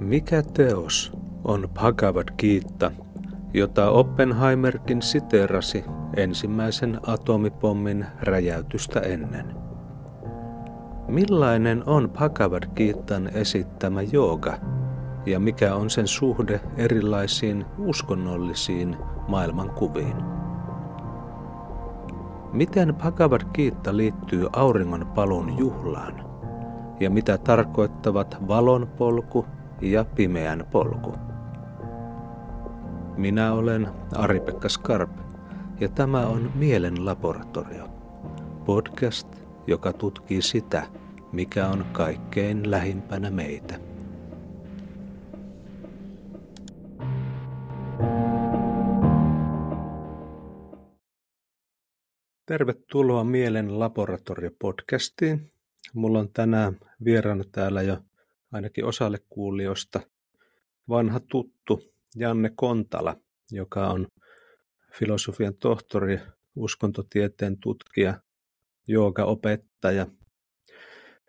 Mikä teos on Bhagavad Gita, jota Oppenheimerkin siterasi ensimmäisen atomipommin räjäytystä ennen? Millainen on Bhagavad Gitan esittämä jooga ja mikä on sen suhde erilaisiin uskonnollisiin maailmankuviin? Miten Bhagavad Gita liittyy auringon palun juhlaan? Ja mitä tarkoittavat valon polku ja pimeän polku. Minä olen Ari-Pekka Skarp ja tämä on Mielen laboratorio. Podcast, joka tutkii sitä, mikä on kaikkein lähimpänä meitä. Tervetuloa Mielen laboratorio-podcastiin. Mulla on tänään vieraana täällä jo ainakin osalle kuulijoista vanha tuttu Janne Kontala, joka on filosofian tohtori, uskontotieteen tutkija, joogaopettaja.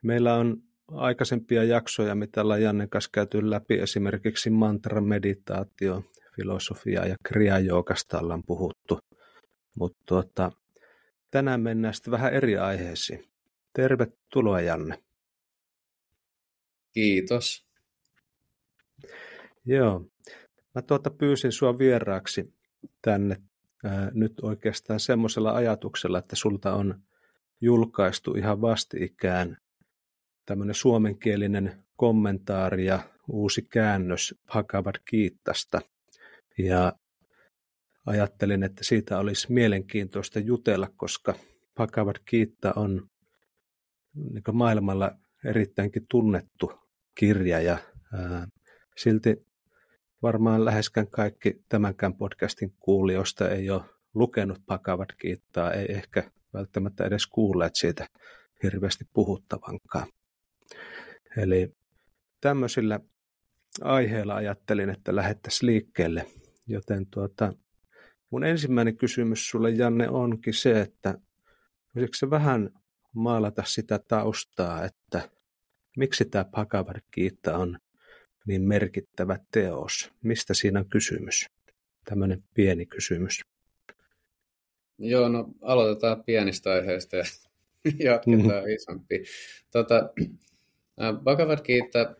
Meillä on aikaisempia jaksoja, mitä ollaan Jannen kanssa käyty läpi, esimerkiksi mantra, meditaatio, filosofia ja kriajoogasta ollaan puhuttu. Mutta tuota, tänään mennään sitten vähän eri aiheisiin. Tervetuloa Janne. Kiitos. Joo. Mä tuota pyysin sua vieraaksi tänne ää, nyt oikeastaan semmoisella ajatuksella, että sulta on julkaistu ihan vastikään tämmöinen suomenkielinen kommentaari ja uusi käännös Bhagavad Gitasta. Ja ajattelin, että siitä olisi mielenkiintoista jutella, koska Bhagavad Gita on niin maailmalla erittäinkin tunnettu kirja ja ää, silti varmaan läheskään kaikki tämänkään podcastin kuulijoista ei ole lukenut Bhagavad Gitaa, ei ehkä välttämättä edes kuulleet siitä hirveästi puhuttavankaan. Eli tämmöisillä aiheilla ajattelin, että lähettäisiin liikkeelle, joten tuota, mun ensimmäinen kysymys sulle Janne onkin se, että voisitko vähän maalata sitä taustaa, että Miksi tämä Bhagavad Gita on niin merkittävä teos? Mistä siinä on kysymys? Tämmöinen pieni kysymys. Joo, no aloitetaan pienistä aiheista ja jatketaan mm. isompi. Tota, Bhagavad Gita,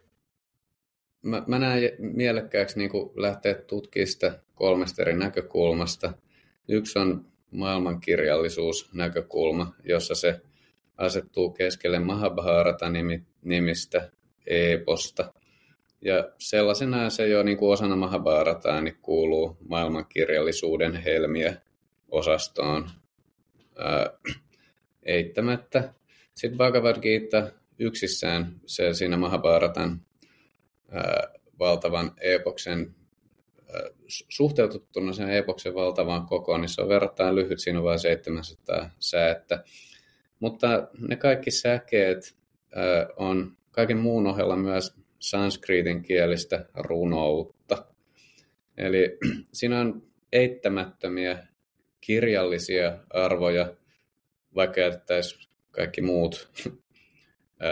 mä, mä näen mielekkääksi niin lähteä tutkimaan sitä kolmesta eri näkökulmasta. Yksi on maailmankirjallisuusnäkökulma, jossa se asettuu keskelle Mahabharata nimistä eposta. Ja sellaisena se jo niin kuin osana Mahabharataa niin kuuluu maailmankirjallisuuden helmiä osastoon ää, eittämättä. Sitten Bhagavad Gita yksissään se siinä Mahabharatan ää, valtavan epoksen suhteutettuna sen epoksen valtavaan kokoon, niin se on verrattain lyhyt, siinä on vain 700 säättä. Mutta ne kaikki säkeet on kaiken muun ohella myös sanskritin kielistä runoutta. Eli siinä on eittämättömiä kirjallisia arvoja, vaikka jättäisiin kaikki muut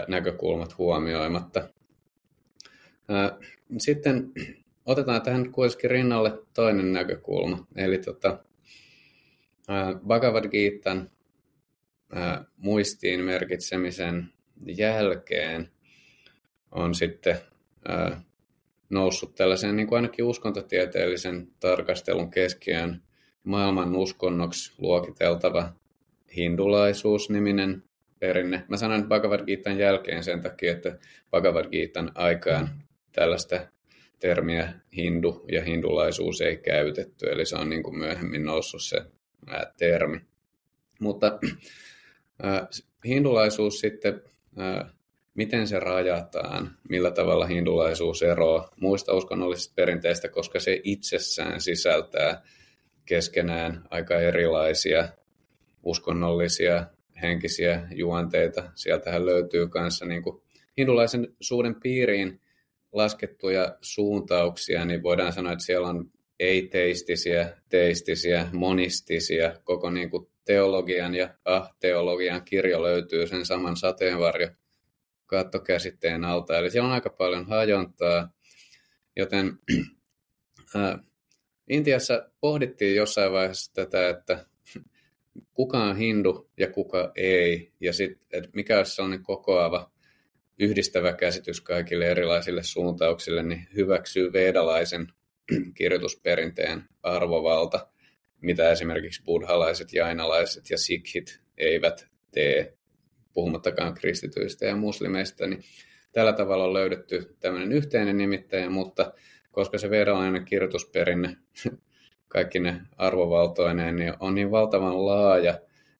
näkökulmat huomioimatta. Sitten otetaan tähän kuitenkin rinnalle toinen näkökulma, eli tota, Bhagavad Gitan muistiin merkitsemisen jälkeen on sitten noussut tällaisen niin kuin ainakin uskontotieteellisen tarkastelun keskiöön maailman uskonnoksi luokiteltava hindulaisuus-niminen perinne. Mä sanon Bhagavad Gitan jälkeen sen takia, että Bhagavad Gitan aikaan tällaista termiä hindu ja hindulaisuus ei käytetty, eli se on niin kuin myöhemmin noussut se termi. Mutta hindulaisuus sitten, miten se rajataan, millä tavalla hindulaisuus eroaa muista uskonnollisista perinteistä, koska se itsessään sisältää keskenään aika erilaisia uskonnollisia henkisiä juonteita. Sieltähän löytyy kanssa niin kuin hindulaisen suuden piiriin laskettuja suuntauksia, niin voidaan sanoa, että siellä on ei-teistisiä, teistisiä, monistisia, koko niin kuin teologian ja ah-teologian kirjo löytyy sen saman sateenvarjo kattokäsitteen alta. Eli siellä on aika paljon hajontaa. Joten äh, Intiassa pohdittiin jossain vaiheessa tätä, että kuka on hindu ja kuka ei, ja sitten mikä olisi sellainen kokoava yhdistävä käsitys kaikille erilaisille suuntauksille, niin hyväksyy vedalaisen kirjoitusperinteen arvovalta, mitä esimerkiksi buddhalaiset, jainalaiset ja sikhit eivät tee, puhumattakaan kristityistä ja muslimeista, niin tällä tavalla on löydetty tämmöinen yhteinen nimittäjä, mutta koska se vedalainen kirjoitusperinne kaikki ne arvovaltoineen niin on niin valtavan laaja,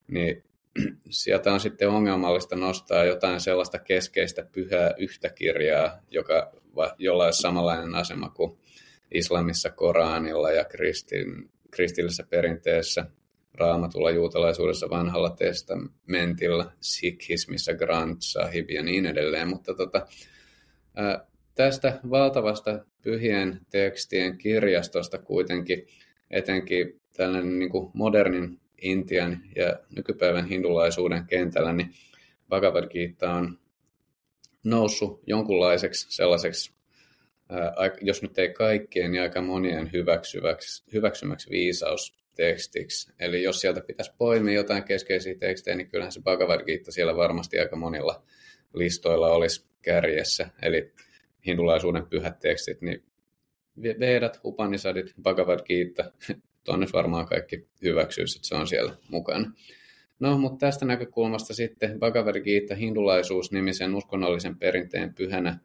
niin sieltä on sitten ongelmallista nostaa jotain sellaista keskeistä pyhää yhtä kirjaa, joka, jolla olisi samanlainen asema kuin islamissa Koranilla ja kristin, kristillisessä perinteessä, raamatulla, juutalaisuudessa, vanhalla testamentilla, sikhismissa, Grant Sahib ja niin edelleen. Mutta tota, tästä valtavasta pyhien tekstien kirjastosta kuitenkin etenkin tällainen niin kuin modernin Intian ja nykypäivän hindulaisuuden kentällä, niin Bhagavad Gita on noussut jonkunlaiseksi sellaiseksi, jos nyt ei kaikkien, niin aika monien hyväksyväksi, hyväksymäksi viisaustekstiksi. Eli jos sieltä pitäisi poimia jotain keskeisiä tekstejä, niin kyllähän se Bhagavad Gita siellä varmasti aika monilla listoilla olisi kärjessä. Eli hindulaisuuden pyhät tekstit, niin Vedat, Upanishadit, Bhagavad Gita, tuonne varmaan kaikki hyväksyisi, että se on siellä mukana. No, mutta tästä näkökulmasta sitten Bhagavad Gita hindulaisuus-nimisen uskonnollisen perinteen pyhänä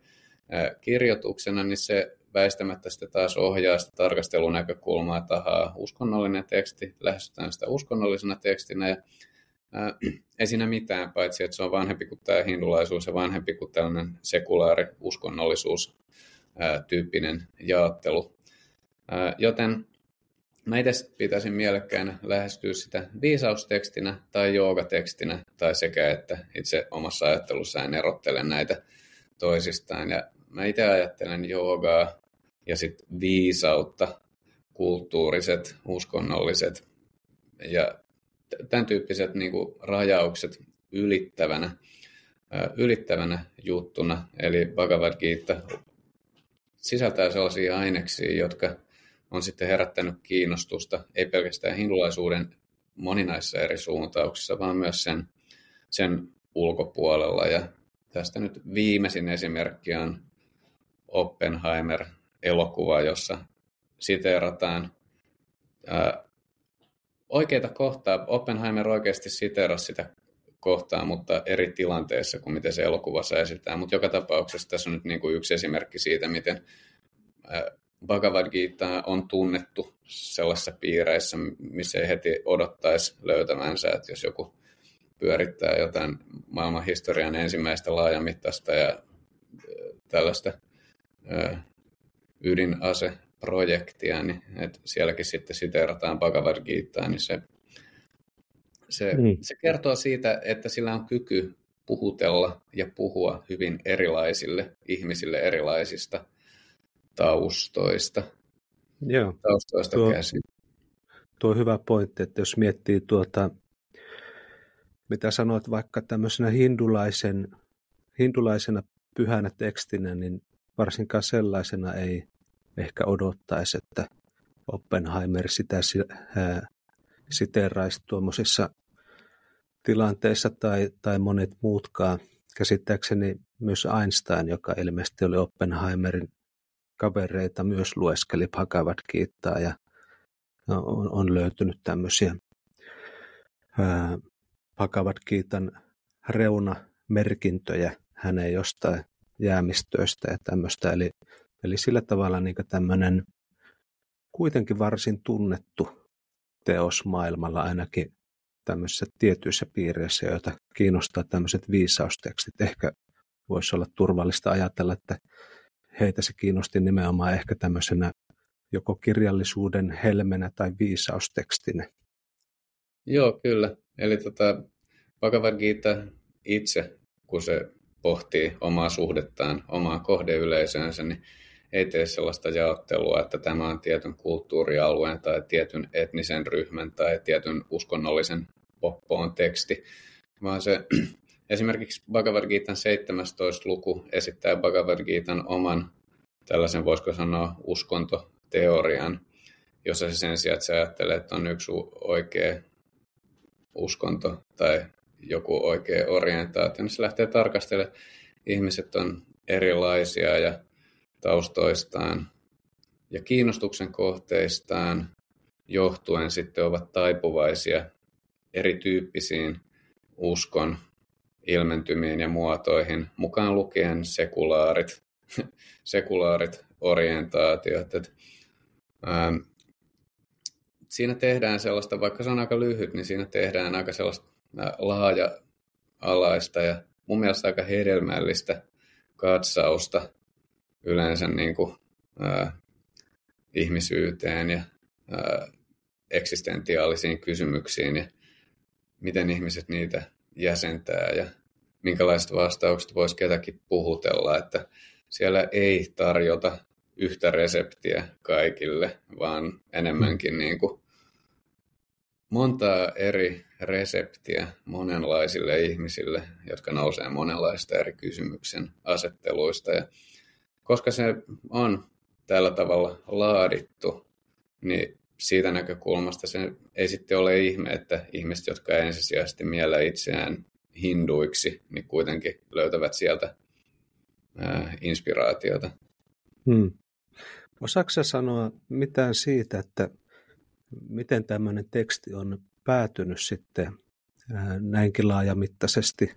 kirjoituksena, niin se väistämättä sitten taas ohjaa sitä tarkastelunäkökulmaa, että ahaa, uskonnollinen teksti, lähestytään sitä uskonnollisena tekstinä ja ää, ei siinä mitään, paitsi että se on vanhempi kuin tämä hindulaisuus ja vanhempi kuin tällainen sekulaari uskonnollisuus tyyppinen jaottelu. Joten mä itse pitäisin mielekkäänä lähestyä sitä viisaustekstinä tai joogatekstinä tai sekä, että itse omassa ajattelussa en erottele näitä toisistaan. Ja mä itse ajattelen joogaa ja sitten viisautta, kulttuuriset, uskonnolliset ja tämän tyyppiset niin kuin rajaukset ylittävänä, ylittävänä juttuna. Eli Bhagavad Gita sisältää sellaisia aineksia, jotka on sitten herättänyt kiinnostusta, ei pelkästään hindulaisuuden moninaisissa eri suuntauksissa, vaan myös sen, sen ulkopuolella. Ja tästä nyt viimeisin esimerkki on Oppenheimer-elokuva, jossa siteerataan ää, oikeita kohtaa. Oppenheimer oikeasti siteerasi sitä kohtaa, mutta eri tilanteessa kuin miten se elokuvassa esitetään. Mutta joka tapauksessa tässä on nyt niin kuin yksi esimerkki siitä, miten Bhagavad Gita on tunnettu sellaisissa piireissä, missä ei heti odottaisi löytämänsä, että jos joku pyörittää jotain maailman historian ensimmäistä laajamittaista ja tällaista ydinaseprojektia, niin että sielläkin sitten siteerataan Bhagavad Gitaa, niin se se, niin. se kertoo siitä, että sillä on kyky puhutella ja puhua hyvin erilaisille ihmisille erilaisista taustoista. Joo. Taustoista tuo, käsin. Tuo on hyvä pointti, että jos miettii tuota, mitä sanoit vaikka tämmöisenä hindulaisen, hindulaisena pyhänä tekstinä, niin varsinkaan sellaisena ei ehkä odottaisi, että Oppenheimer sitä siteraisi tuommoisissa tilanteissa tai, tai monet muutkaan. Käsittääkseni myös Einstein, joka ilmeisesti oli Oppenheimerin kavereita, myös lueskeli Bhagavad Gitaa ja on, on löytynyt tämmöisiä ää, Bhagavad Gitan reunamerkintöjä hänen jostain jäämistöistä ja tämmöistä. Eli, eli sillä tavalla niin tämmöinen kuitenkin varsin tunnettu teos maailmalla ainakin tämmöisissä tietyissä piireissä, joita kiinnostaa tämmöiset viisaustekstit. Ehkä voisi olla turvallista ajatella, että heitä se kiinnosti nimenomaan ehkä tämmöisenä joko kirjallisuuden helmenä tai viisaustekstinä. Joo, kyllä. Eli tota, Bhagavad Gita itse, kun se pohtii omaa suhdettaan, omaa kohdeyleisöönsä, niin ei tee sellaista jaottelua, että tämä on tietyn kulttuurialueen tai tietyn etnisen ryhmän tai tietyn uskonnollisen poppoon teksti, vaan se esimerkiksi Bhagavad Gitan 17. luku esittää Bhagavad Gitan oman tällaisen, voisiko sanoa, uskontoteorian, jossa se sen sijaan, että sä ajattelet, että on yksi oikea uskonto tai joku oikea orientaatio, niin se lähtee tarkastelemaan. Ihmiset on erilaisia ja taustoistaan ja kiinnostuksen kohteistaan johtuen sitten ovat taipuvaisia erityyppisiin uskon ilmentymiin ja muotoihin, mukaan lukien sekulaarit, sekulaarit orientaatiot. Et, ähm, siinä tehdään sellaista, vaikka se on aika lyhyt, niin siinä tehdään aika sellaista laaja-alaista ja mun mielestä aika hedelmällistä katsausta yleensä niin kuin, ää, ihmisyyteen ja ää, eksistentiaalisiin kysymyksiin ja miten ihmiset niitä jäsentää ja minkälaiset vastaukset voisi ketäkin puhutella, että siellä ei tarjota yhtä reseptiä kaikille, vaan enemmänkin niin kuin montaa eri reseptiä monenlaisille ihmisille, jotka nousee monenlaista eri kysymyksen asetteluista. Ja koska se on tällä tavalla laadittu, niin siitä näkökulmasta se ei sitten ole ihme, että ihmiset, jotka ensisijaisesti miellä itseään hinduiksi, niin kuitenkin löytävät sieltä ää, inspiraatiota. Hmm. Osaatko sanoa mitään siitä, että miten tämmöinen teksti on päätynyt sitten näinkin laajamittaisesti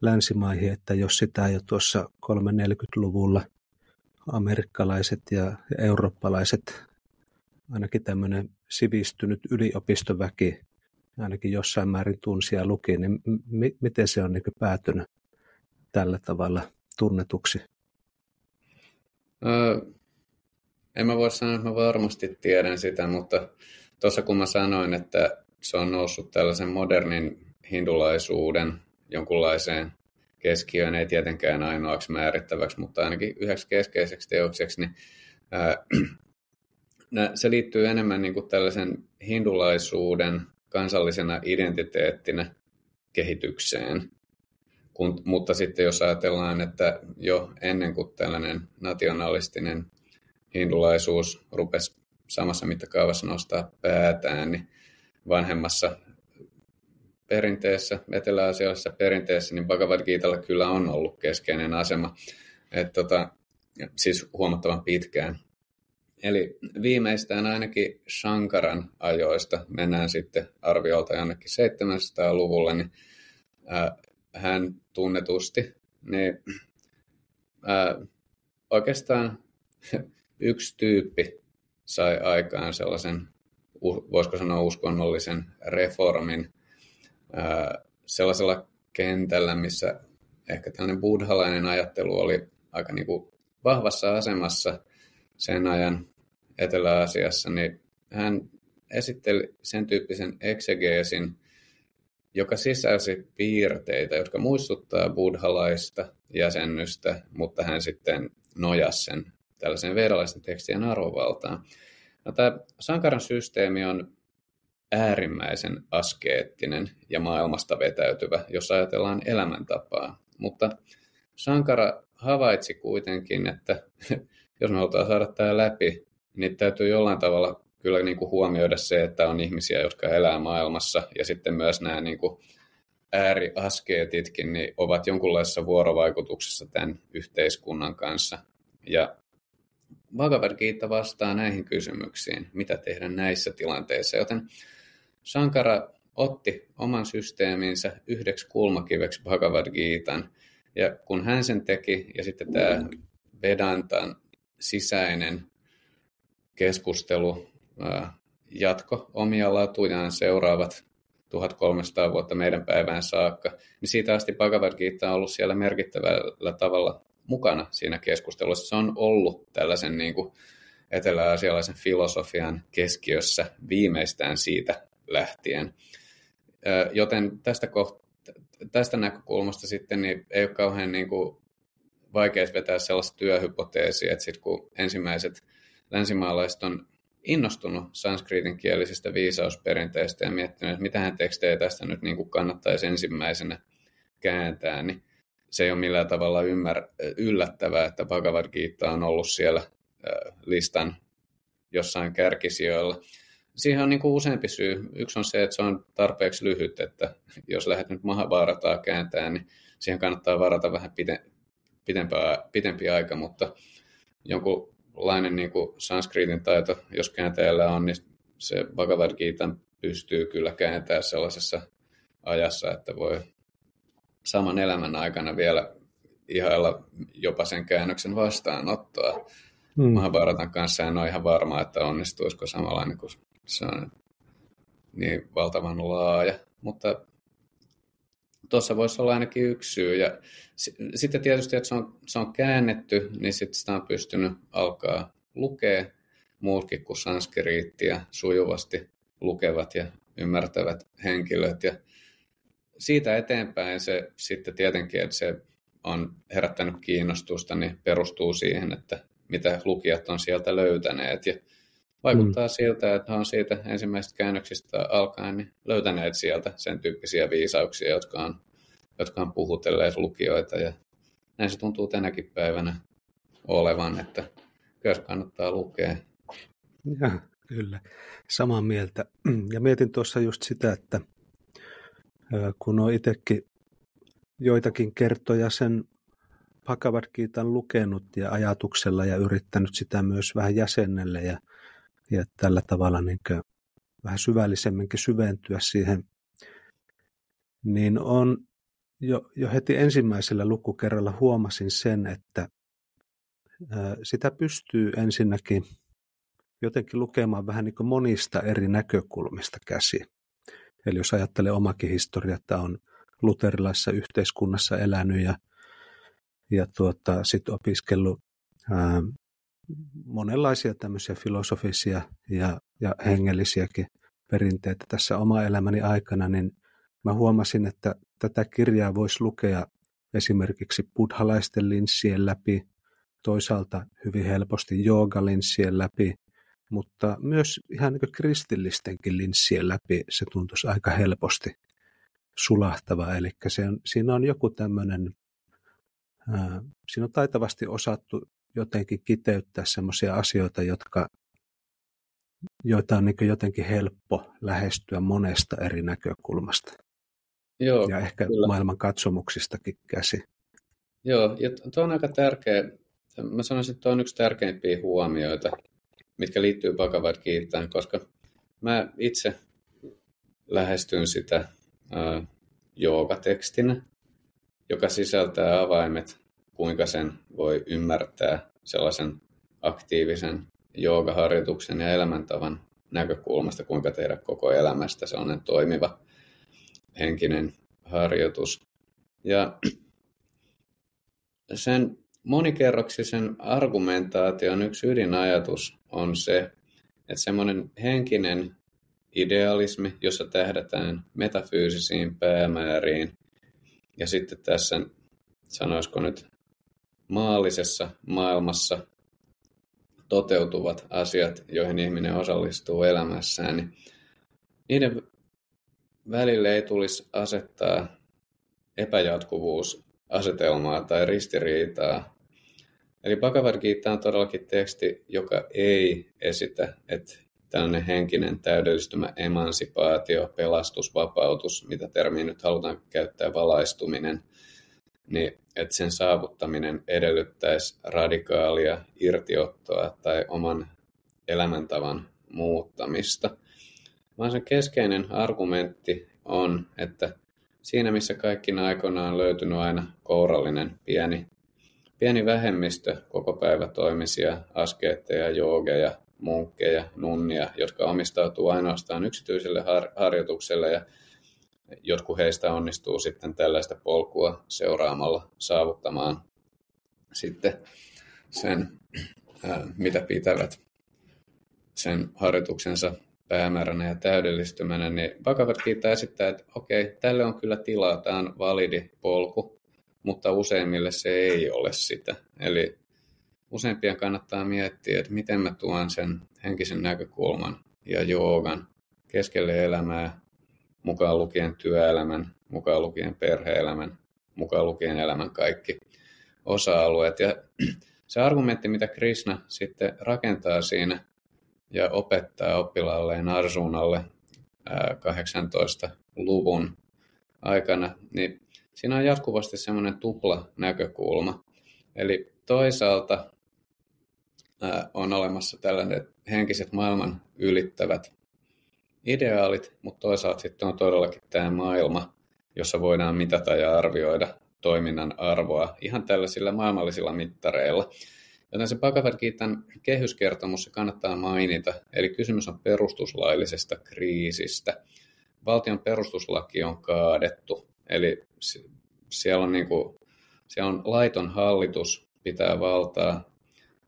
länsimaihin, että jos sitä jo tuossa 340-luvulla amerikkalaiset ja eurooppalaiset, ainakin tämmöinen sivistynyt yliopistoväki, ainakin jossain määrin tunsi ja luki, niin m- miten se on niin päätynyt tällä tavalla tunnetuksi? En mä voi sanoa, että mä varmasti tiedän sitä, mutta tuossa kun mä sanoin, että se on noussut tällaisen modernin hindulaisuuden jonkunlaiseen keskiöön, ei tietenkään ainoaksi määrittäväksi, mutta ainakin yhdeksi keskeiseksi teokseksi, niin ää, se liittyy enemmän niin kuin tällaisen hindulaisuuden kansallisena identiteettinä kehitykseen. Kun, mutta sitten jos ajatellaan, että jo ennen kuin tällainen nationalistinen hindulaisuus rupesi samassa mittakaavassa nostaa päätään, niin vanhemmassa perinteessä, etelä-asiallisessa perinteessä, niin Bhagavad Gitalla kyllä on ollut keskeinen asema, että tota, siis huomattavan pitkään. Eli viimeistään ainakin Shankaran ajoista, mennään sitten arviolta jonnekin 700-luvulle, niin ää, hän tunnetusti, niin ää, oikeastaan yksi tyyppi sai aikaan sellaisen, voisiko sanoa uskonnollisen reformin sellaisella kentällä, missä ehkä tällainen buddhalainen ajattelu oli aika niin kuin vahvassa asemassa sen ajan Etelä-Asiassa, niin hän esitteli sen tyyppisen exegeesin, joka sisälsi piirteitä, jotka muistuttaa buddhalaista jäsennystä, mutta hän sitten nojasi sen tällaisen vedalaisen tekstien arvovaltaan. No, tämä Sankaran systeemi on äärimmäisen askeettinen ja maailmasta vetäytyvä, jos ajatellaan elämäntapaa. Mutta Sankara havaitsi kuitenkin, että jos me halutaan saada tämä läpi, niin täytyy jollain tavalla kyllä niin kuin huomioida se, että on ihmisiä, jotka elää maailmassa, ja sitten myös nämä niin kuin ääriaskeetitkin niin ovat jonkunlaisessa vuorovaikutuksessa tämän yhteiskunnan kanssa. Ja Bhagavad Gita vastaa näihin kysymyksiin, mitä tehdä näissä tilanteissa, joten Sankara otti oman systeeminsä yhdeksi kulmakiveksi Bhagavad Gitan, ja kun hän sen teki, ja sitten tämä Vedantan sisäinen keskustelu jatko omia latujaan seuraavat 1300 vuotta meidän päivään saakka, niin siitä asti Bhagavad Gita on ollut siellä merkittävällä tavalla mukana siinä keskustelussa. Se on ollut tällaisen niin kuin etelä-asialaisen filosofian keskiössä viimeistään siitä lähtien. Joten tästä, koht- tästä näkökulmasta sitten niin ei ole kauhean niin kuin vaikea vetää sellaista työhypoteesia, että sitten kun ensimmäiset länsimaalaiset on innostunut sanskritin kielisestä viisausperinteestä ja miettinyt, että mitähän tekstejä tästä nyt niin kuin kannattaisi ensimmäisenä kääntää, niin se ei ole millään tavalla ymmär, yllättävää, että Bhagavad Gita on ollut siellä listan jossain kärkisijoilla. Siihen on niin kuin useampi syy. Yksi on se, että se on tarpeeksi lyhyt, että jos lähdet nyt Mahabharataa kääntää, niin siihen kannattaa varata vähän pitempää, pitempi aika, mutta jonkunlainen niin kuin sanskritin taito, jos kääntäjällä on, niin se Bhagavad Gita pystyy kyllä kääntämään sellaisessa ajassa, että voi saman elämän aikana vielä ihailla jopa sen käännöksen vastaanottoa. Hmm. Mahabharatan kanssa en ole ihan varma, että onnistuisiko samanlainen, kun se on niin valtavan laaja. Mutta tuossa voisi olla ainakin yksi syy. Ja sitten tietysti, että se on, se on käännetty, niin sitten sitä on pystynyt alkaa lukea muutkin kuin sanskriittia sujuvasti lukevat ja ymmärtävät henkilöt. Ja siitä eteenpäin se sitten tietenkin, että se on herättänyt kiinnostusta, niin perustuu siihen, että mitä lukijat on sieltä löytäneet. Ja vaikuttaa mm. siltä, että on siitä ensimmäisistä käännöksistä alkaen niin löytäneet sieltä sen tyyppisiä viisauksia, jotka on, jotka on puhutelleet lukijoita. Ja näin se tuntuu tänäkin päivänä olevan, että kyllä kannattaa lukea. Ja, kyllä, samaa mieltä. Ja mietin tuossa just sitä, että kun olen itsekin joitakin kertoja sen Bhagavad Gitan lukenut ja ajatuksella ja yrittänyt sitä myös vähän jäsennellä ja, ja tällä tavalla niin vähän syvällisemminkin syventyä siihen, niin on jo, jo heti ensimmäisellä lukukerralla huomasin sen, että sitä pystyy ensinnäkin jotenkin lukemaan vähän niin kuin monista eri näkökulmista käsi. Eli jos ajattelee omakin historia, että on luterilaisessa yhteiskunnassa elänyt ja, ja tuota, sitten opiskellut ää, monenlaisia tämmöisiä filosofisia ja, ja hengellisiäkin perinteitä tässä oma elämäni aikana, niin mä huomasin, että tätä kirjaa voisi lukea esimerkiksi buddhalaisten linssien läpi, toisaalta hyvin helposti joogalinssien läpi, mutta myös ihan niin kristillistenkin linssien läpi se tuntuisi aika helposti sulahtava. Eli se on, siinä on joku tämmöinen, ää, siinä on taitavasti osattu jotenkin kiteyttää semmoisia asioita, jotka, joita on niin jotenkin helppo lähestyä monesta eri näkökulmasta. Joo, ja ehkä kyllä. maailman katsomuksistakin käsi. Joo, ja tuo on aika tärkeä, mä sanoisin, että tuo on yksi tärkeimpiä huomioita, mitkä liittyy Gitaan, koska mä itse lähestyn sitä joogatekstinä, joka sisältää avaimet, kuinka sen voi ymmärtää sellaisen aktiivisen joogaharjoituksen ja elämäntavan näkökulmasta, kuinka tehdä koko elämästä sellainen toimiva henkinen harjoitus. Ja sen monikerroksisen argumentaation yksi ydinajatus on se, että semmoinen henkinen idealismi, jossa tähdätään metafyysisiin päämääriin, ja sitten tässä, sanoisiko nyt, maallisessa maailmassa toteutuvat asiat, joihin ihminen osallistuu elämässään, niin niiden välille ei tulisi asettaa epäjatkuvuusasetelmaa tai ristiriitaa. Eli Bhagavad Gita on todellakin teksti, joka ei esitä, että tällainen henkinen täydellistymä, emansipaatio, pelastus, vapautus, mitä termiä nyt halutaan käyttää, valaistuminen, niin että sen saavuttaminen edellyttäisi radikaalia irtiottoa tai oman elämäntavan muuttamista. Vaan se keskeinen argumentti on, että siinä missä kaikki aikoina on löytynyt aina kourallinen pieni, pieni vähemmistö koko päivä toimisia askeetteja, joogeja, munkkeja, nunnia, jotka omistautuu ainoastaan yksityiselle har- harjoitukselle ja jotkut heistä onnistuu sitten tällaista polkua seuraamalla saavuttamaan sitten sen, ää, mitä pitävät sen harjoituksensa päämääränä ja täydellistymänä, niin Bhagavad Gita esittää, että okei, tälle on kyllä tilaa, tämä on validi polku, mutta useimmille se ei ole sitä. Eli useimpien kannattaa miettiä, että miten mä tuon sen henkisen näkökulman ja joogan keskelle elämää, mukaan lukien työelämän, mukaan lukien perheelämän, mukaan lukien elämän kaikki osa-alueet. Ja se argumentti, mitä Krishna sitten rakentaa siinä ja opettaa oppilaalleen Arsunalle 18-luvun aikana, niin siinä on jatkuvasti semmoinen tupla näkökulma. Eli toisaalta on olemassa tällaiset henkiset maailman ylittävät ideaalit, mutta toisaalta sitten on todellakin tämä maailma, jossa voidaan mitata ja arvioida toiminnan arvoa ihan tällaisilla maailmallisilla mittareilla. Joten se Gita'n kehyskertomus se kannattaa mainita, eli kysymys on perustuslaillisesta kriisistä. Valtion perustuslaki on kaadettu, eli siellä on, niin kuin, siellä on laiton hallitus, pitää valtaa.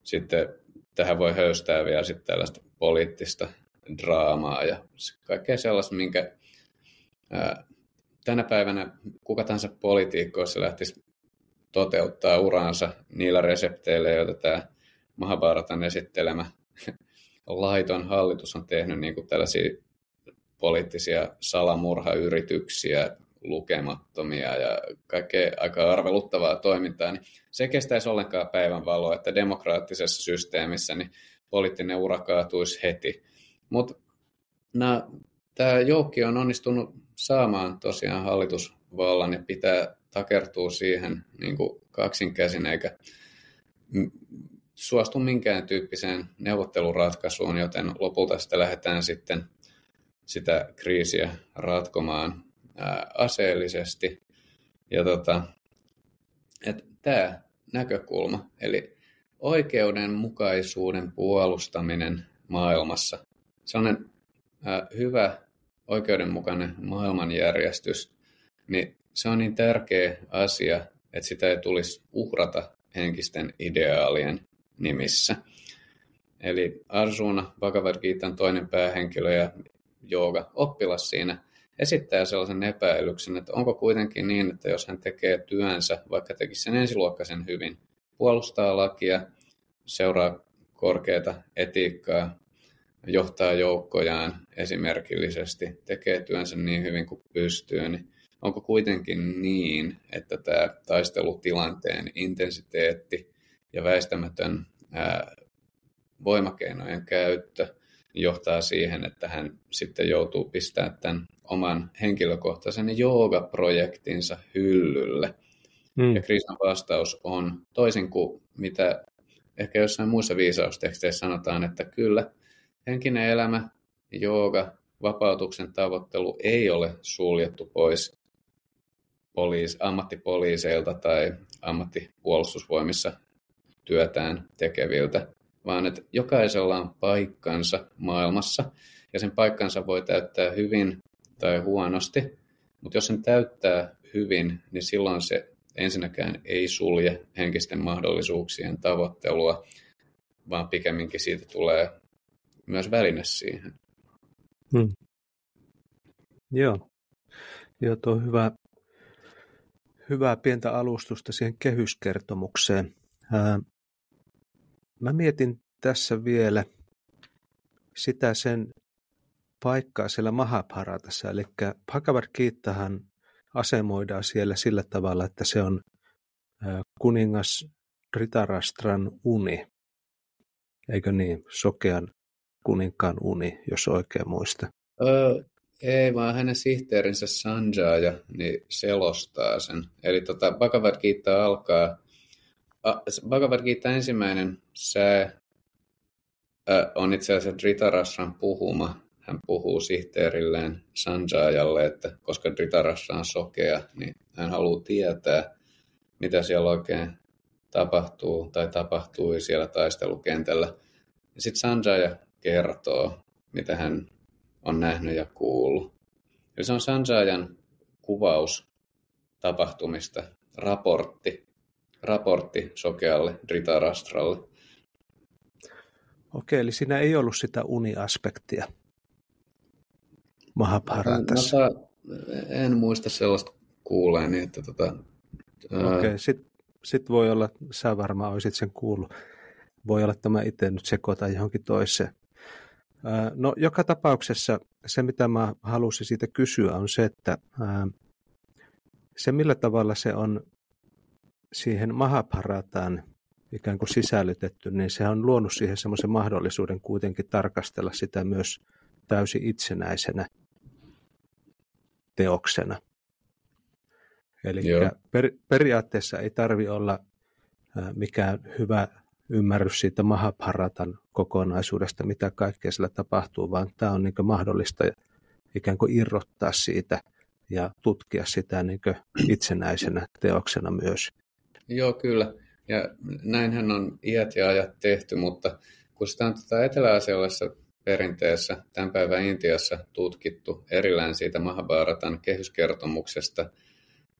Sitten tähän voi höystää vielä sitten tällaista poliittista draamaa ja kaikkea sellaista, minkä ää, tänä päivänä kuka tahansa poliitikko, se lähtisi toteuttaa uransa niillä resepteillä, joita tämä Mahabharatan esittelemä laiton hallitus on tehnyt niin kuin tällaisia poliittisia salamurhayrityksiä, lukemattomia ja kaikkea aika arveluttavaa toimintaa, niin se kestäisi ollenkaan päivänvaloa, että demokraattisessa systeemissä niin poliittinen ura kaatuisi heti. Mutta tämä joukki on onnistunut saamaan tosiaan hallitusvallan ja pitää takertua siihen niin kuin kaksinkäsin eikä suostu minkään tyyppiseen neuvotteluratkaisuun, joten lopulta sitä lähdetään sitten sitä kriisiä ratkomaan aseellisesti. Ja tota, tämä näkökulma, eli oikeudenmukaisuuden puolustaminen maailmassa, sellainen ää, hyvä oikeudenmukainen maailmanjärjestys, niin se on niin tärkeä asia, että sitä ei tulisi uhrata henkisten ideaalien nimissä. Eli Arjuna, Bhagavad Gitan toinen päähenkilö ja jooga oppilas siinä esittää sellaisen epäilyksen, että onko kuitenkin niin, että jos hän tekee työnsä, vaikka tekisi sen ensiluokkaisen hyvin, puolustaa lakia, seuraa korkeata etiikkaa, johtaa joukkojaan esimerkillisesti, tekee työnsä niin hyvin kuin pystyy, niin onko kuitenkin niin, että tämä taistelutilanteen intensiteetti ja väistämätön ää, voimakeinojen käyttö johtaa siihen, että hän sitten joutuu pistämään tämän oman henkilökohtaisen joogaprojektinsa hyllylle. Hmm. Ja Krisnan vastaus on toisin kuin mitä ehkä jossain muissa viisausteksteissä sanotaan, että kyllä, henkinen elämä, jooga, vapautuksen tavoittelu ei ole suljettu pois poliis, ammattipoliiseilta tai ammattipuolustusvoimissa työtään tekeviltä, vaan että jokaisella on paikkansa maailmassa ja sen paikkansa voi täyttää hyvin tai huonosti, mutta jos sen täyttää hyvin, niin silloin se ensinnäkään ei sulje henkisten mahdollisuuksien tavoittelua, vaan pikemminkin siitä tulee myös väline siihen. Hmm. Joo. Joo, tuo hyvä, hyvää pientä alustusta siihen kehyskertomukseen. Ää, mä mietin tässä vielä sitä sen paikkaa siellä Mahabharatassa, eli Bhagavad Gitahan asemoidaan siellä sillä tavalla, että se on kuningas Ritarastran uni, eikö niin, sokean kuninkaan uni, jos oikein muista. Öö, ei, vaan hänen sihteerinsä Sanjaya niin selostaa sen. Eli tota, Bhagavad Gita alkaa, Bhagavad Gita ensimmäinen sää on itse asiassa Dhritarashran puhuma. Hän puhuu sihteerilleen Sanjayalle, että koska Dhritarashra on sokea, niin hän haluaa tietää, mitä siellä oikein tapahtuu tai tapahtui siellä taistelukentällä. Sitten Sanjaya kertoo, mitä hän on nähnyt ja kuullut. Eli se on Sanjayan kuvaus tapahtumista, raportti, raportti sokealle Dritarastralle. Okei, eli siinä ei ollut sitä uniaspektia Mahabharatassa. No, en muista sellaista kuuleeni, että tota, Okei, sitten sit voi olla, sä varmaan olisit sen kuullut. Voi olla, että mä itse nyt sekoitan johonkin toiseen. No joka tapauksessa se, mitä mä halusin siitä kysyä, on se, että se millä tavalla se on siihen Mahabharataan ikään kuin sisällytetty, niin se on luonut siihen semmoisen mahdollisuuden kuitenkin tarkastella sitä myös täysin itsenäisenä teoksena. Eli per, periaatteessa ei tarvi olla mikään hyvä ymmärrys siitä Mahabharatan kokonaisuudesta, mitä kaikkea sillä tapahtuu, vaan tämä on niin mahdollista ikään kuin irrottaa siitä ja tutkia sitä niin itsenäisenä teoksena myös. Joo, kyllä. Ja näinhän on iät ja ajat tehty, mutta kun sitä on tätä etelä-asialaisessa perinteessä tämän päivän Intiassa tutkittu erillään siitä Mahabharatan kehyskertomuksesta,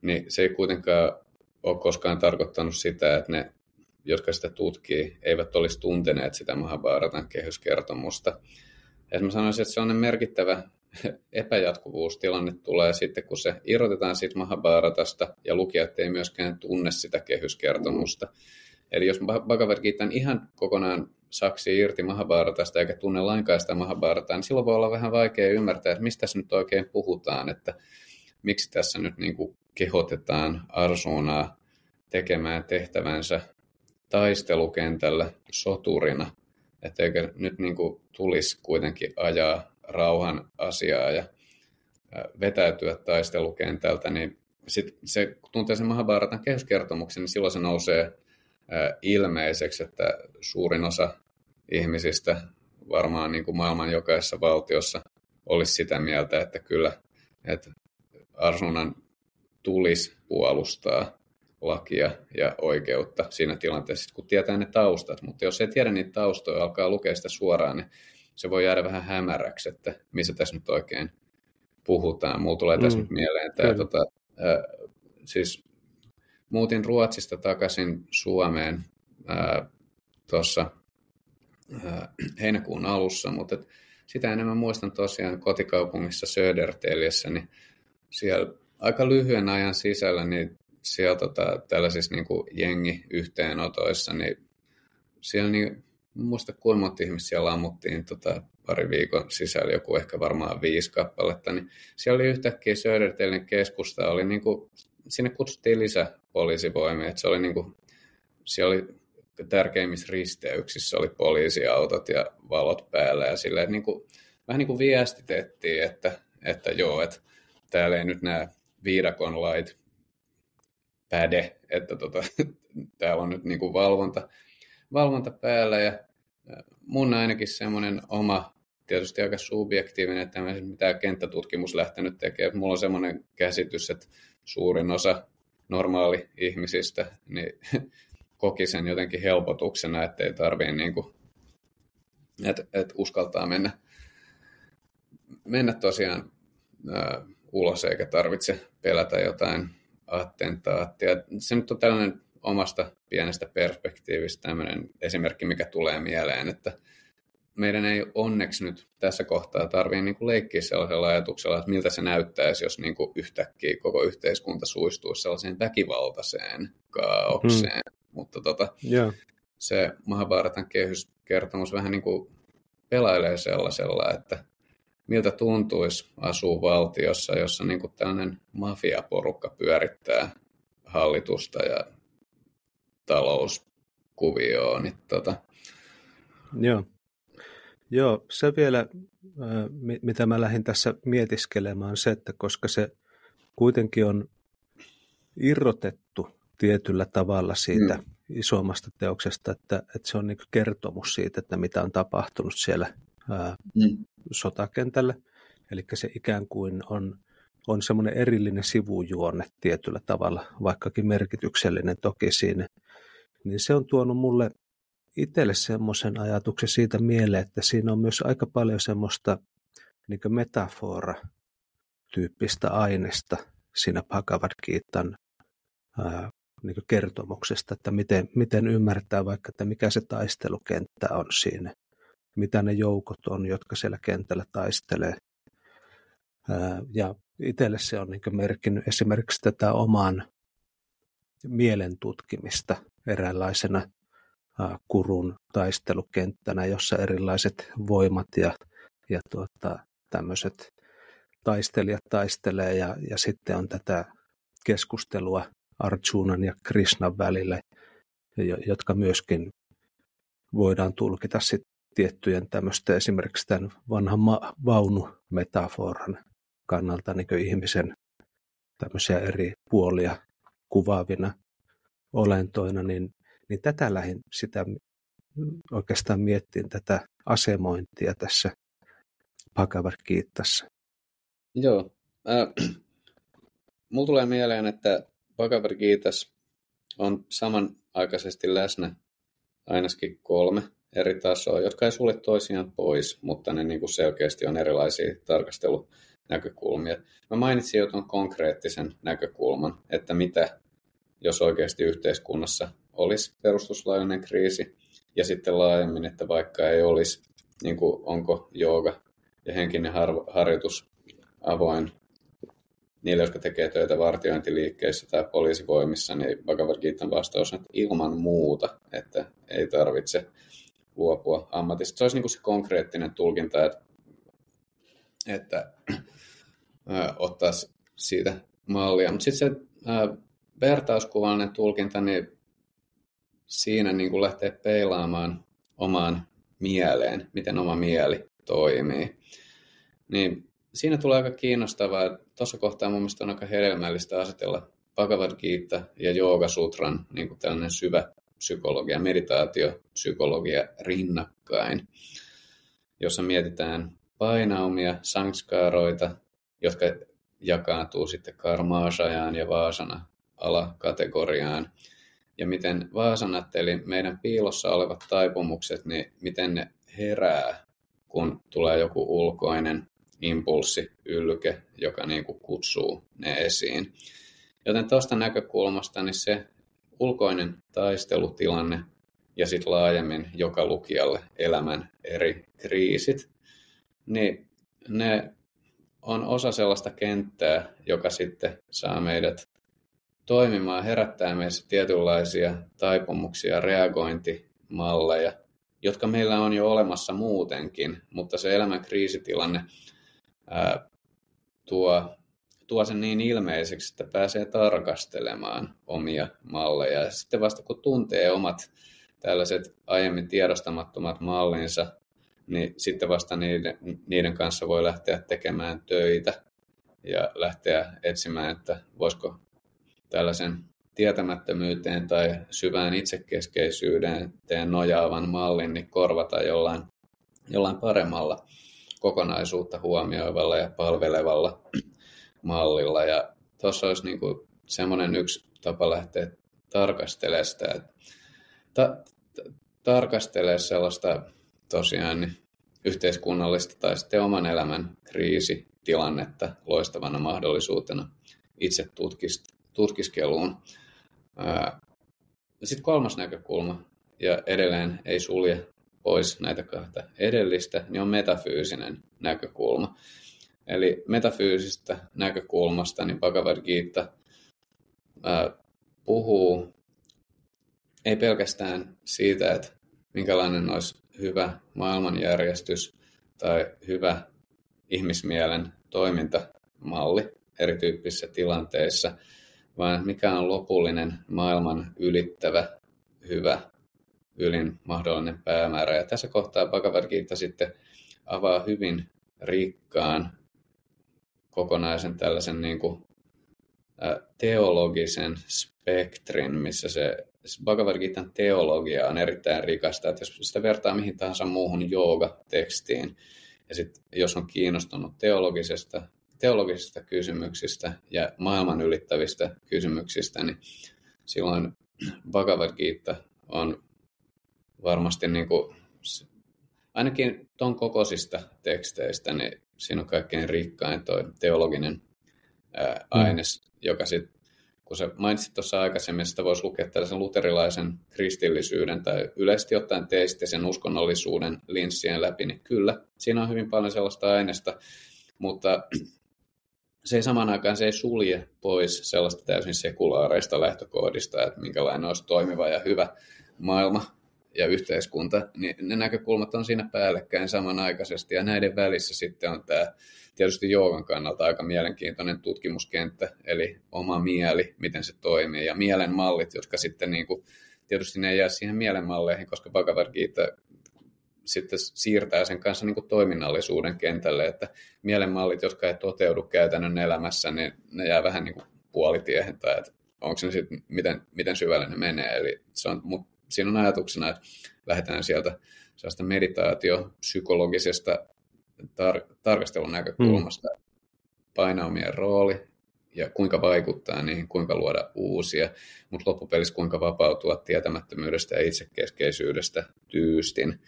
niin se ei kuitenkaan ole koskaan tarkoittanut sitä, että ne, jotka sitä tutkii, eivät olisi tunteneet sitä Mahabharatan kehyskertomusta. Ja mä sanoisin, että se on merkittävä epäjatkuvuustilanne tulee sitten, kun se irrotetaan siitä Mahabharatasta ja lukijat ei myöskään tunne sitä kehyskertomusta. Eli jos Bhagavad Gita ihan kokonaan saksi irti Mahabharatasta eikä tunne lainkaan sitä Mahabharataa, niin silloin voi olla vähän vaikea ymmärtää, että mistä tässä nyt oikein puhutaan, että miksi tässä nyt niin kuin kehotetaan Arsunaa tekemään tehtävänsä taistelukentällä soturina, että eikö nyt niin kuin tulisi kuitenkin ajaa rauhan asiaa ja vetäytyä taistelukentältä, niin sit se, kun tuntee sen Mahabharatan kehyskertomuksen, niin silloin se nousee ilmeiseksi, että suurin osa ihmisistä varmaan niin kuin maailman jokaisessa valtiossa olisi sitä mieltä, että kyllä, että Arsunan tulisi puolustaa lakia ja oikeutta siinä tilanteessa, kun tietää ne taustat. Mutta jos ei tiedä niitä taustoja, alkaa lukea sitä suoraan, niin se voi jäädä vähän hämäräksi, että missä tässä nyt oikein puhutaan. Mulla tulee tässä mm. nyt mieleen tämä, tota, äh, siis muutin Ruotsista takaisin Suomeen tuossa heinäkuun alussa, mutta et sitä enemmän muistan tosiaan kotikaupungissa Söderteliessä, niin siellä aika lyhyen ajan sisällä niin siellä tota, tällaisissa niin kuin jengi-yhteenotoissa, niin siellä niin, muista kuinka monta ihmistä siellä ammuttiin tota, pari viikon sisällä, joku ehkä varmaan viisi kappaletta, niin siellä oli yhtäkkiä Södertelin keskusta, oli niin kuin, sinne kutsuttiin lisäpoliisivoimia, että se oli niin kuin, siellä oli tärkeimmissä risteyksissä oli poliisiautot ja valot päällä ja silleen, niin kuin, vähän niin kuin viestitettiin, että, että joo, että täällä ei nyt nämä viidakon lait päde, että tota, täällä on nyt niin kuin valvonta, valvonta päällä ja mun ainakin semmoinen oma, tietysti aika subjektiivinen, että en mitään kenttätutkimus lähtenyt tekemään. Mulla on semmoinen käsitys, että suurin osa normaali ihmisistä niin koki sen jotenkin helpotuksena, että ei tarvii niin kuin, että, että uskaltaa mennä, mennä tosiaan ulos eikä tarvitse pelätä jotain attentaattia. Se nyt on tällainen omasta pienestä perspektiivistä tämmöinen esimerkki, mikä tulee mieleen, että meidän ei onneksi nyt tässä kohtaa tarvitse niin leikkiä sellaisella ajatuksella, että miltä se näyttäisi, jos niin kuin yhtäkkiä koko yhteiskunta suistuisi sellaiseen väkivaltaiseen kaaukseen. Hmm. Mutta tota, yeah. se Mahabharatan kehyskertomus vähän niin kuin pelailee sellaisella, että miltä tuntuisi asua valtiossa, jossa niin kuin tällainen mafiaporukka pyörittää hallitusta ja talouskuvioon. Niin tota... Joo. Joo, se vielä, mitä mä lähdin tässä mietiskelemään, se, että koska se kuitenkin on irrotettu tietyllä tavalla siitä mm. isommasta teoksesta, että, että se on niin kertomus siitä, että mitä on tapahtunut siellä ää, mm. sotakentällä. Eli se ikään kuin on, on semmoinen erillinen sivujuonne tietyllä tavalla, vaikkakin merkityksellinen toki siinä niin se on tuonut mulle itselle semmoisen ajatuksen siitä mieleen, että siinä on myös aika paljon semmoista niin metafora-tyyppistä aineesta siinä Bhagavad Gitan niin kertomuksesta, että miten, miten ymmärtää vaikka, että mikä se taistelukenttä on siinä, mitä ne joukot on, jotka siellä kentällä taistelee. Ja itselle se on niin merkinnyt esimerkiksi tätä oman mielen tutkimista eräänlaisena kurun taistelukenttänä, jossa erilaiset voimat ja, ja tuota, tämmöiset taistelijat taistelee ja, ja sitten on tätä keskustelua Arjunan ja Krishnan välillä, jotka myöskin voidaan tulkita sit tiettyjen tämmöistä esimerkiksi tämän vanhan ma- vaunumetaforan kannalta niin ihmisen tämmöisiä eri puolia kuvaavina olentoina, niin, niin tätä lähin sitä oikeastaan miettiin tätä asemointia tässä Bhagavad Gitassa. Joo. Äh, mulla tulee mieleen, että Bhagavad Gitas on samanaikaisesti läsnä ainakin kolme eri tasoa, jotka ei sulle toisiaan pois, mutta ne niin kuin selkeästi on erilaisia tarkastelunäkökulmia. Mä mainitsin jo tuon konkreettisen näkökulman, että mitä jos oikeasti yhteiskunnassa olisi perustuslaillinen kriisi, ja sitten laajemmin, että vaikka ei olisi, niin kuin onko jooga ja henkinen har- harjoitus avoin niille, jotka tekee töitä vartiointiliikkeissä tai poliisivoimissa, niin Bhagavad Gita vastaus on, että ilman muuta, että ei tarvitse luopua ammatista. Se olisi niin kuin se konkreettinen tulkinta, että, että äh, ottaa siitä mallia. Mutta sitten se äh, vertauskuvallinen tulkinta, niin siinä niin kuin lähtee peilaamaan omaan mieleen, miten oma mieli toimii. Niin siinä tulee aika kiinnostavaa. Tuossa kohtaa mun mielestä on aika hedelmällistä asetella Bhagavad Gita ja Jooga Sutran niin kuin tällainen syvä psykologia, meditaatio, psykologia rinnakkain, jossa mietitään painaumia, sanskaaroita, jotka jakaantuu sitten karmaasajaan ja vaasana alakategoriaan, ja miten vaasanat, eli meidän piilossa olevat taipumukset, niin miten ne herää, kun tulee joku ulkoinen impulssi, ylke, joka niin kuin kutsuu ne esiin. Joten tuosta näkökulmasta niin se ulkoinen taistelutilanne ja sitten laajemmin joka lukijalle elämän eri kriisit, niin ne on osa sellaista kenttää, joka sitten saa meidät toimimaan, herättää meissä tietynlaisia taipumuksia, reagointimalleja, jotka meillä on jo olemassa muutenkin, mutta se elämän kriisitilanne ää, tuo, tuo sen niin ilmeiseksi, että pääsee tarkastelemaan omia malleja. Ja sitten vasta kun tuntee omat tällaiset aiemmin tiedostamattomat mallinsa, niin sitten vasta niiden, niiden kanssa voi lähteä tekemään töitä ja lähteä etsimään, että voisiko tällaisen tietämättömyyteen tai syvään itsekeskeisyyteen nojaavan mallin niin korvata jollain, jollain paremmalla kokonaisuutta huomioivalla ja palvelevalla mallilla. Ja tuossa olisi niin kuin semmoinen yksi tapa lähteä tarkastelemaan sitä, että ta- tarkastelee sellaista tosiaan niin yhteiskunnallista tai sitten oman elämän kriisitilannetta loistavana mahdollisuutena itse tutkiskeluun. Sitten kolmas näkökulma, ja edelleen ei sulje pois näitä kahta edellistä, niin on metafyysinen näkökulma. Eli metafyysistä näkökulmasta niin Bhagavad Gita ää, puhuu ei pelkästään siitä, että minkälainen olisi hyvä maailmanjärjestys tai hyvä ihmismielen toimintamalli erityyppisissä tilanteissa, vaan mikä on lopullinen maailman ylittävä, hyvä, ylin mahdollinen päämäärä. Ja tässä kohtaa Bhagavad Gita sitten avaa hyvin rikkaan kokonaisen tällaisen niin kuin, teologisen spektrin, missä se Bhagavad Gitan teologia on erittäin rikasta, että jos sitä vertaa mihin tahansa muuhun jooga-tekstiin, ja sitten jos on kiinnostunut teologisesta teologisista kysymyksistä ja maailman ylittävistä kysymyksistä, niin silloin Bhagavad Gita on varmasti niin kuin, ainakin ton kokoisista teksteistä, niin siinä on kaikkein rikkain toi teologinen ää, mm. aines, mm. joka sitten, kun sä mainitsit tuossa aikaisemmin, sitä voisi lukea tällaisen luterilaisen kristillisyyden tai yleisesti ottaen teistisen uskonnollisuuden linssien läpi, niin kyllä, siinä on hyvin paljon sellaista aineesta, mutta se ei samaan aikaan se ei sulje pois sellaista täysin sekulaareista lähtökohdista, että minkälainen olisi toimiva ja hyvä maailma ja yhteiskunta, niin ne näkökulmat on siinä päällekkäin samanaikaisesti, ja näiden välissä sitten on tämä tietysti joogan kannalta aika mielenkiintoinen tutkimuskenttä, eli oma mieli, miten se toimii, ja mielen mallit, jotka sitten niin kuin, tietysti ne jää siihen mielenmalleihin, koska Bhagavad Gita sitten siirtää sen kanssa niin kuin toiminnallisuuden kentälle, että mielenmallit, jotka ei toteudu käytännön elämässä, niin ne jää vähän niin kuin puolitiehen, tai että onko se sitten, miten, miten syvälle ne menee. Eli se on, mutta siinä on ajatuksena, että lähdetään sieltä sellaista meditaatio-psykologisesta tar- tarkastelun näkökulmasta, mm. painaumien rooli ja kuinka vaikuttaa niihin, kuinka luoda uusia, mutta loppupelissä kuinka vapautua tietämättömyydestä ja itsekeskeisyydestä tyystin.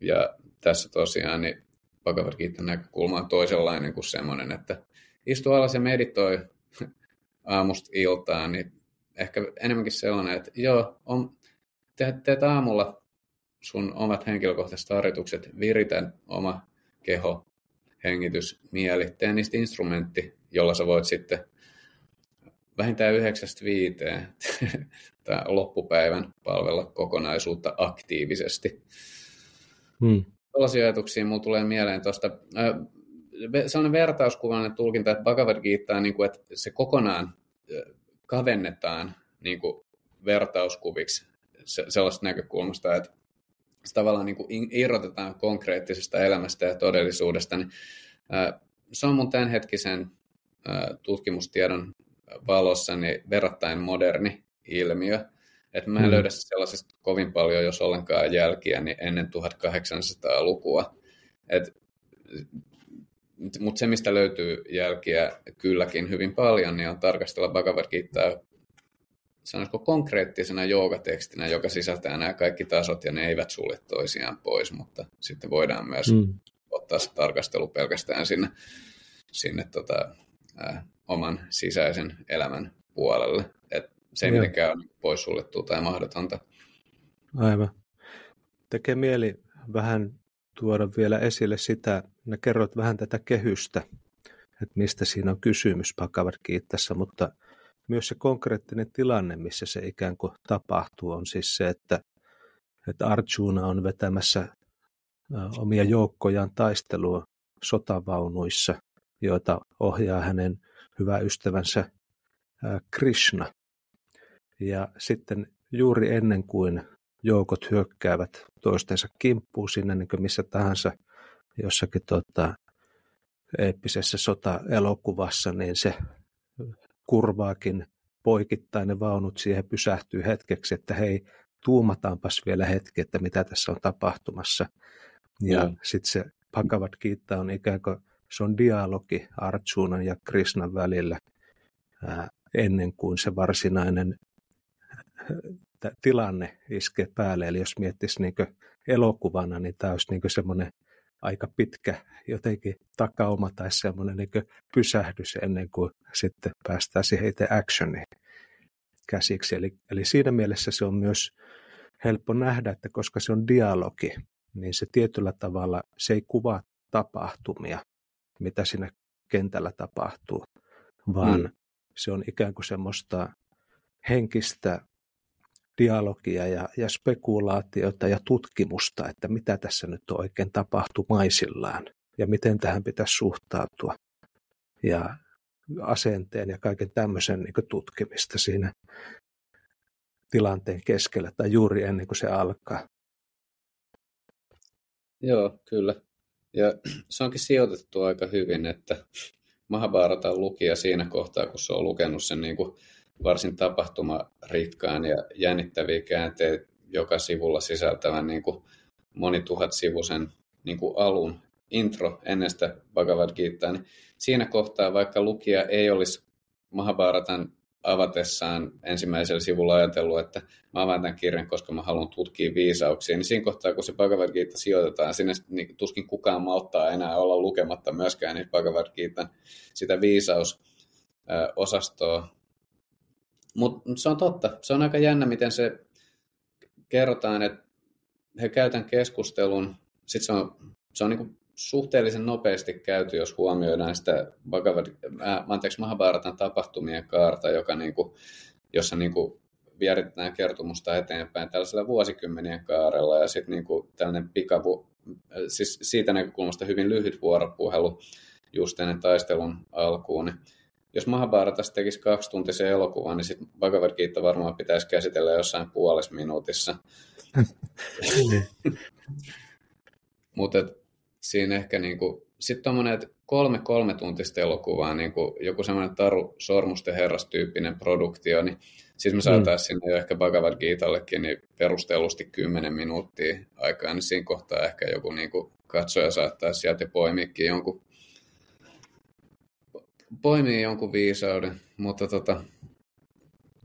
Ja tässä tosiaan niin Gita näkökulma on toisenlainen kuin semmoinen, että istu alas ja meditoi aamusta iltaan, niin ehkä enemmänkin sellainen, että joo, on, teet, teet aamulla sun omat henkilökohtaiset harjoitukset, viritän oma keho, hengitys, mieli, tee niistä instrumentti, jolla sä voit sitten vähintään 9-5 tämä loppupäivän palvella kokonaisuutta aktiivisesti. Hmm. Tällaisia ajatuksia mulla tulee mieleen tuosta. Sellainen vertauskuvallinen tulkinta, että Bhagavad Gita on, niin kuin, että se kokonaan kavennetaan niin kuin vertauskuviksi sellaista näkökulmasta, että se tavallaan niin kuin irrotetaan konkreettisesta elämästä ja todellisuudesta, niin se on mun tämänhetkisen tutkimustiedon valossa niin verrattain moderni ilmiö. että mä en hmm. löydä sellaisesta kovin paljon, jos ollenkaan jälkiä, niin ennen 1800-lukua. Mutta se, mistä löytyy jälkiä kylläkin hyvin paljon, niin on tarkastella Bhagavad Gitaa sanoisiko konkreettisena joogatekstinä, joka sisältää nämä kaikki tasot ja ne eivät sulje toisiaan pois, mutta sitten voidaan myös mm. ottaa se tarkastelu pelkästään sinne, sinne tota, äh, oman sisäisen elämän puolelle. Et se ei mitenkään ole poissuljettua tai mahdotonta. Aivan. Tekee mieli vähän tuoda vielä esille sitä, ja kerrot vähän tätä kehystä, että mistä siinä on kysymys Bhagavad Gitassa, mutta myös se konkreettinen tilanne, missä se ikään kuin tapahtuu, on siis se, että, että Arjuna on vetämässä omia joukkojaan taistelua sotavaunuissa, joita ohjaa hänen hyvä ystävänsä Krishna. Ja sitten juuri ennen kuin joukot hyökkäävät toistensa kimppuun sinne niin kuin missä tahansa jossakin tota, eeppisessä sota-elokuvassa, niin se kurvaakin poikittain ne vaunut siihen pysähtyy hetkeksi, että hei, tuumataanpas vielä hetki, että mitä tässä on tapahtumassa. Ja mm. sitten se Bhagavad Gita on ikään kuin, se on dialogi Arjunan ja Krishnan välillä ennen kuin se varsinainen tilanne iskee päälle. Eli jos miettisi niin elokuvana, niin tämä olisi niin semmoinen aika pitkä jotenkin takauma tai semmoinen niin pysähdys ennen kuin sitten päästään siihen itse actioniin käsiksi. Eli, eli siinä mielessä se on myös helppo nähdä, että koska se on dialogi, niin se tietyllä tavalla se ei kuvaa tapahtumia, mitä siinä kentällä tapahtuu, vaan mm. se on ikään kuin semmoista henkistä dialogia ja, ja spekulaatiota ja tutkimusta, että mitä tässä nyt oikein tapahtuu maisillaan ja miten tähän pitäisi suhtautua. Ja asenteen ja kaiken tämmöisen niin tutkimista siinä tilanteen keskellä tai juuri ennen kuin se alkaa. Joo, kyllä. Ja se onkin sijoitettu aika hyvin, että Mahabharatan lukija siinä kohtaa, kun se on lukenut sen niin kuin varsin tapahtumarikkaan ja jännittäviä käänteitä joka sivulla sisältävän niin kuin monituhat sivusen niin kuin alun intro ennen sitä Bhagavad Gitaa, niin siinä kohtaa, vaikka lukija ei olisi Mahabharatan avatessaan ensimmäisellä sivulla ajatellut, että mä avaan tämän kirjan, koska mä haluan tutkia viisauksia, niin siinä kohtaa, kun se Bhagavad Gita sijoitetaan, sinne niin tuskin kukaan malttaa enää olla lukematta myöskään niitä Bhagavad Gita, sitä viisausosastoa. Mutta se on totta. Se on aika jännä, miten se kerrotaan, että he käytän keskustelun, sitten se on, se on niin suhteellisen nopeasti käyty, jos huomioidaan sitä Bhagavad, äh, anteeksi, Mahabharatan tapahtumien kaarta, joka niin kuin, jossa niin kuin vieritetään kertomusta eteenpäin tällaisella vuosikymmenien kaarella ja sitten niin kuin tällainen pikavu, siis siitä näkökulmasta hyvin lyhyt vuoropuhelu just ennen taistelun alkuun. Niin jos Mahabharatasta tekisi kaksi tuntisen elokuvan, niin sitten Bhagavad Gita varmaan pitäisi käsitellä jossain puolessa minuutissa. Niin. Mutta siinä ehkä niinku, sitten tuommoinen kolme kolme tuntista elokuvaa, niin kuin joku semmoinen Taru Sormusten herrastyyppinen produktio, niin siis me saataisiin mm. sinne jo ehkä Bhagavad Gitallekin niin perustellusti 10 minuuttia aikaa, niin siinä kohtaa ehkä joku niin kuin katsoja saattaa sieltä poimiikin jonkun poimii jonkun viisauden, mutta tota,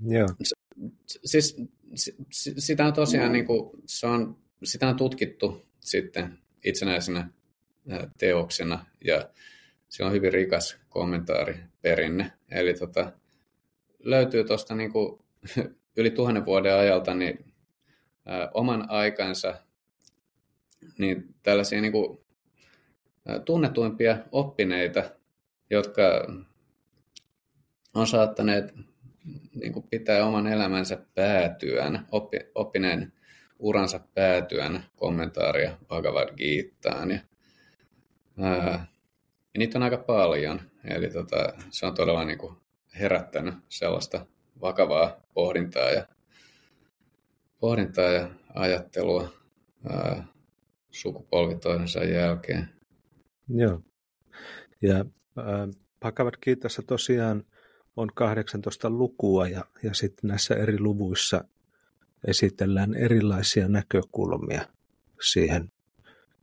Joo. siis sitä on tosiaan, niin kuin, se on, sitä on tutkittu sitten itsenäisenä teoksena ja se on hyvin rikas kommentaariperinne. Eli tota, löytyy tuosta niin yli tuhannen vuoden ajalta niin, ä, oman aikansa niin tällaisia niin kuin, ä, tunnetuimpia oppineita, jotka on saattaneet niin kuin pitää oman elämänsä päätyön, oppi, oppineen uransa päätyön kommentaaria Bhagavad Gitaan. Ja, ää, ja niitä on aika paljon, eli tota, se on todella niin kuin herättänyt sellaista vakavaa pohdintaa ja, pohdintaa ja ajattelua sukupolvi toisensa jälkeen. Joo. Ja Bhagavad Gitassa tosiaan on 18 lukua ja, ja sitten näissä eri luvuissa esitellään erilaisia näkökulmia siihen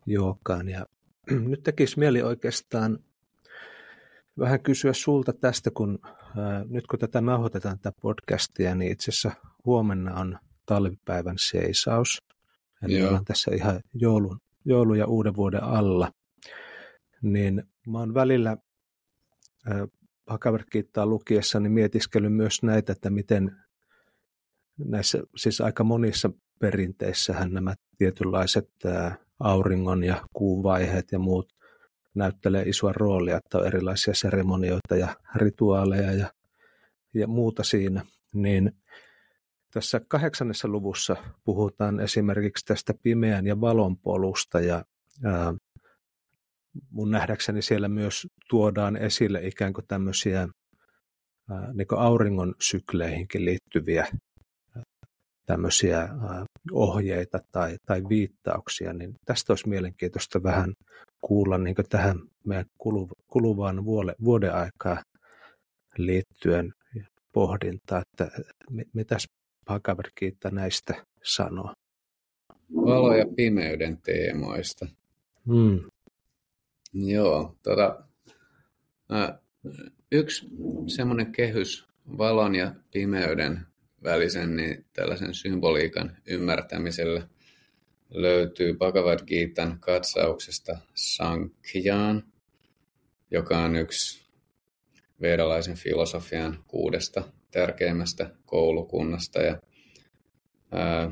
jookaan. Ja nyt tekisi mieli oikeastaan vähän kysyä sulta tästä, kun ää, nyt kun tätä nauhoitetaan tätä podcastia, niin itse asiassa huomenna on talvipäivän seisaus. Eli Joo. ollaan tässä ihan joulun, joulu ja uuden vuoden alla. Niin mä oon välillä Bhagavad lukiessa niin mietiskellyt myös näitä, että miten näissä, siis aika monissa perinteissähän nämä tietynlaiset auringon ja kuun vaiheet ja muut näyttelee isoa roolia, että on erilaisia seremonioita ja rituaaleja ja, ja muuta siinä, niin tässä kahdeksannessa luvussa puhutaan esimerkiksi tästä pimeän ja valon polusta ja ää, mun nähdäkseni siellä myös tuodaan esille ikään kuin tämmöisiä ää, niin kuin auringon sykleihinkin liittyviä tämmöisiä ohjeita tai, tai viittauksia, niin tästä olisi mielenkiintoista vähän kuulla niin tähän meidän kuluvaan vuode, vuoden aikaa liittyen pohdintaa, että mitäs Gita näistä sanoo. Valo- ja pimeyden teemoista. Hmm. Joo, tota, yksi semmoinen kehys valon ja pimeyden välisen niin tällaisen symboliikan ymmärtämiselle löytyy Bhagavad Gitan katsauksesta Sankhyaan, joka on yksi vedalaisen filosofian kuudesta tärkeimmästä koulukunnasta. Ja, ää,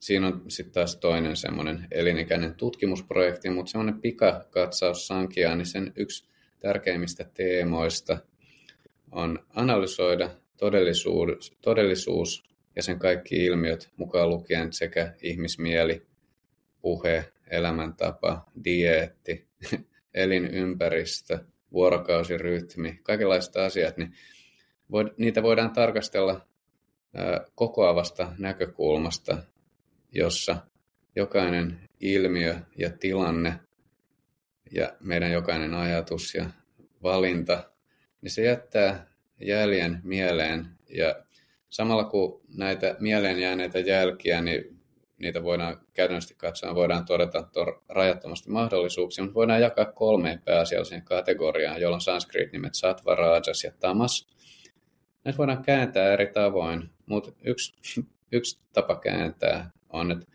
siinä on sitten taas toinen semmoinen elinikäinen tutkimusprojekti, mutta semmoinen pikakatsaus Sankhyaan, niin sen yksi tärkeimmistä teemoista on analysoida todellisuus, todellisuus ja sen kaikki ilmiöt mukaan lukien sekä ihmismieli, puhe, elämäntapa, dieetti, elinympäristö, vuorokausirytmi, kaikenlaiset asiat, niin niitä voidaan tarkastella kokoavasta näkökulmasta, jossa jokainen ilmiö ja tilanne ja meidän jokainen ajatus ja valinta, niin se jättää jäljen mieleen ja samalla kun näitä mieleen jääneitä jälkiä, niin niitä voidaan käytännössä katsoen voidaan todeta rajattomasti mahdollisuuksia, mutta voidaan jakaa kolmeen pääasialliseen kategoriaan, jolla on sanskrit-nimet sattva, rajas ja tamas. Näitä voidaan kääntää eri tavoin, mutta yksi, yksi tapa kääntää on, että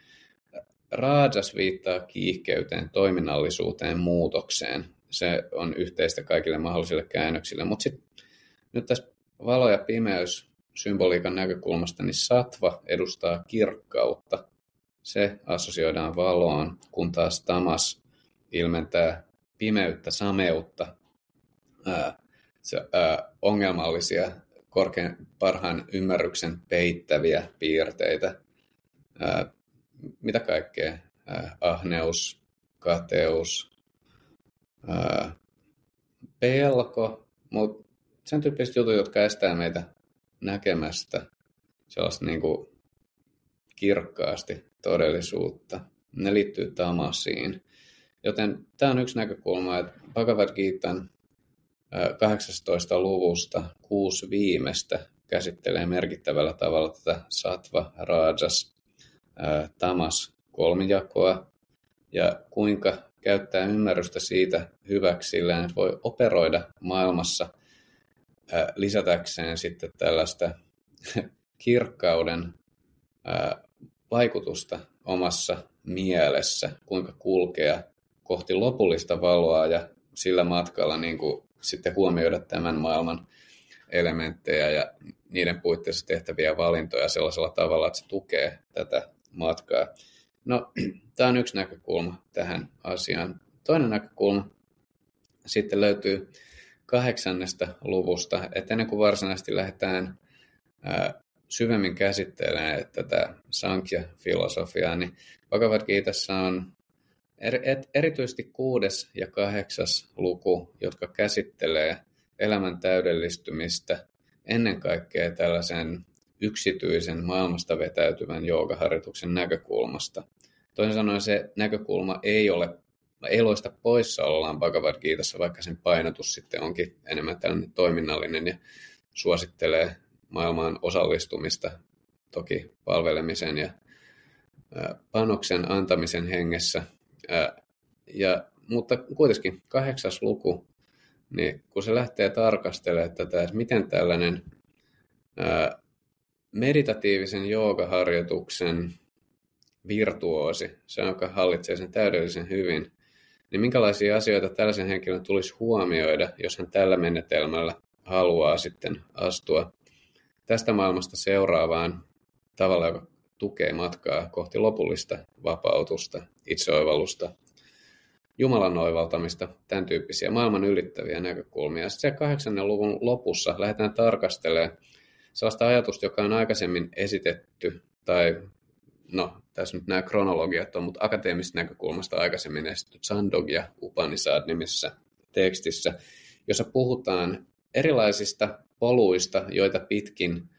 rajas viittaa kiihkeyteen, toiminnallisuuteen, muutokseen. Se on yhteistä kaikille mahdollisille käännöksille, mutta sitten nyt tässä valo ja pimeys symboliikan näkökulmasta, niin satva edustaa kirkkautta. Se assosioidaan valoon, kun taas tamas ilmentää pimeyttä, sameutta, ää, se, ää, ongelmallisia korkean, parhaan ymmärryksen peittäviä piirteitä. Ää, mitä kaikkea? Ää, ahneus, kateus, ää, pelko, mutta sen tyyppiset jutut, jotka estää meitä näkemästä sellaista niin kuin kirkkaasti todellisuutta. Ne liittyy tamasiin. Joten tämä on yksi näkökulma, että Bhagavad Gitan 18. luvusta kuusi viimeistä käsittelee merkittävällä tavalla tätä sattva, rajas, tamas kolmijakoa ja kuinka käyttää ymmärrystä siitä hyväksi että voi operoida maailmassa lisätäkseen sitten tällaista kirkkauden vaikutusta omassa mielessä, kuinka kulkea kohti lopullista valoa ja sillä matkalla niin kuin sitten huomioida tämän maailman elementtejä ja niiden puitteissa tehtäviä valintoja sellaisella tavalla, että se tukee tätä matkaa. No, tämä on yksi näkökulma tähän asiaan. Toinen näkökulma sitten löytyy kahdeksannesta luvusta, että ennen kuin varsinaisesti lähdetään syvemmin käsittelemään tätä Sankhya-filosofiaa, niin Bhagavad Gitassa on erityisesti kuudes ja kahdeksas luku, jotka käsittelee elämän täydellistymistä ennen kaikkea tällaisen yksityisen maailmasta vetäytyvän joogaharjoituksen näkökulmasta. Toisin sanoen se näkökulma ei ole ei loista poissaolollaan Bhagavad Gitassa, vaikka sen painotus sitten onkin enemmän tällainen toiminnallinen ja suosittelee maailmaan osallistumista toki palvelemisen ja panoksen antamisen hengessä. Ja, mutta kuitenkin kahdeksas luku, niin kun se lähtee tarkastelemaan tätä, että miten tällainen meditatiivisen joogaharjoituksen virtuoosi, se joka hallitsee sen täydellisen hyvin, niin minkälaisia asioita tällaisen henkilön tulisi huomioida, jos hän tällä menetelmällä haluaa sitten astua tästä maailmasta seuraavaan tavalla, joka tukee matkaa kohti lopullista vapautusta, itseoivallusta, Jumalan oivaltamista, tämän tyyppisiä maailman ylittäviä näkökulmia. Sitten se kahdeksannen luvun lopussa lähdetään tarkastelemaan sellaista ajatusta, joka on aikaisemmin esitetty, tai no tässä nyt nämä kronologiat on, mutta akateemisesta näkökulmasta aikaisemmin esitetty Chandogya Upanishad nimisessä tekstissä, jossa puhutaan erilaisista poluista, joita pitkin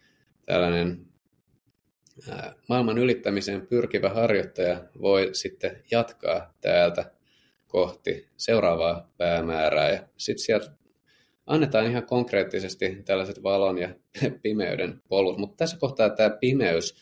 tällainen maailman ylittämiseen pyrkivä harjoittaja voi sitten jatkaa täältä kohti seuraavaa päämäärää. Ja sitten sieltä annetaan ihan konkreettisesti tällaiset valon ja pimeyden polut. Mutta tässä kohtaa tämä pimeys,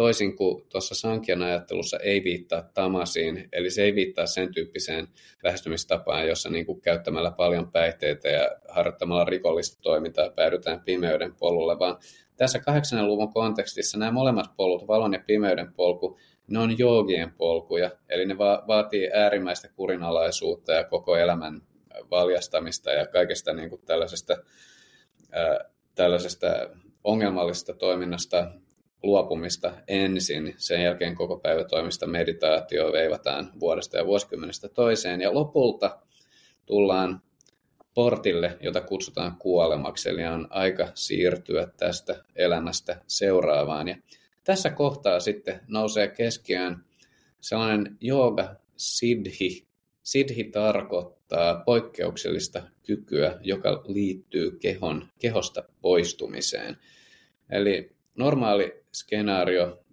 toisin kuin tuossa Sankian ajattelussa, ei viittaa tamasiin, eli se ei viittaa sen tyyppiseen lähestymistapaan, jossa niin kuin käyttämällä paljon päihteitä ja harjoittamalla rikollista toimintaa päädytään pimeyden polulle, vaan tässä kahdeksannen luvun kontekstissa nämä molemmat polut, valon ja pimeyden polku, ne on joogien polkuja, eli ne va- vaatii äärimmäistä kurinalaisuutta ja koko elämän valjastamista ja kaikesta niin kuin tällaisesta, ää, tällaisesta ongelmallisesta toiminnasta luopumista ensin, sen jälkeen koko päivä toimista meditaatio veivataan vuodesta ja vuosikymmenestä toiseen ja lopulta tullaan portille, jota kutsutaan kuolemaksi, eli on aika siirtyä tästä elämästä seuraavaan. Ja tässä kohtaa sitten nousee keskiöön sellainen jooga siddhi. Siddhi tarkoittaa poikkeuksellista kykyä, joka liittyy kehon, kehosta poistumiseen. Eli normaali skenaario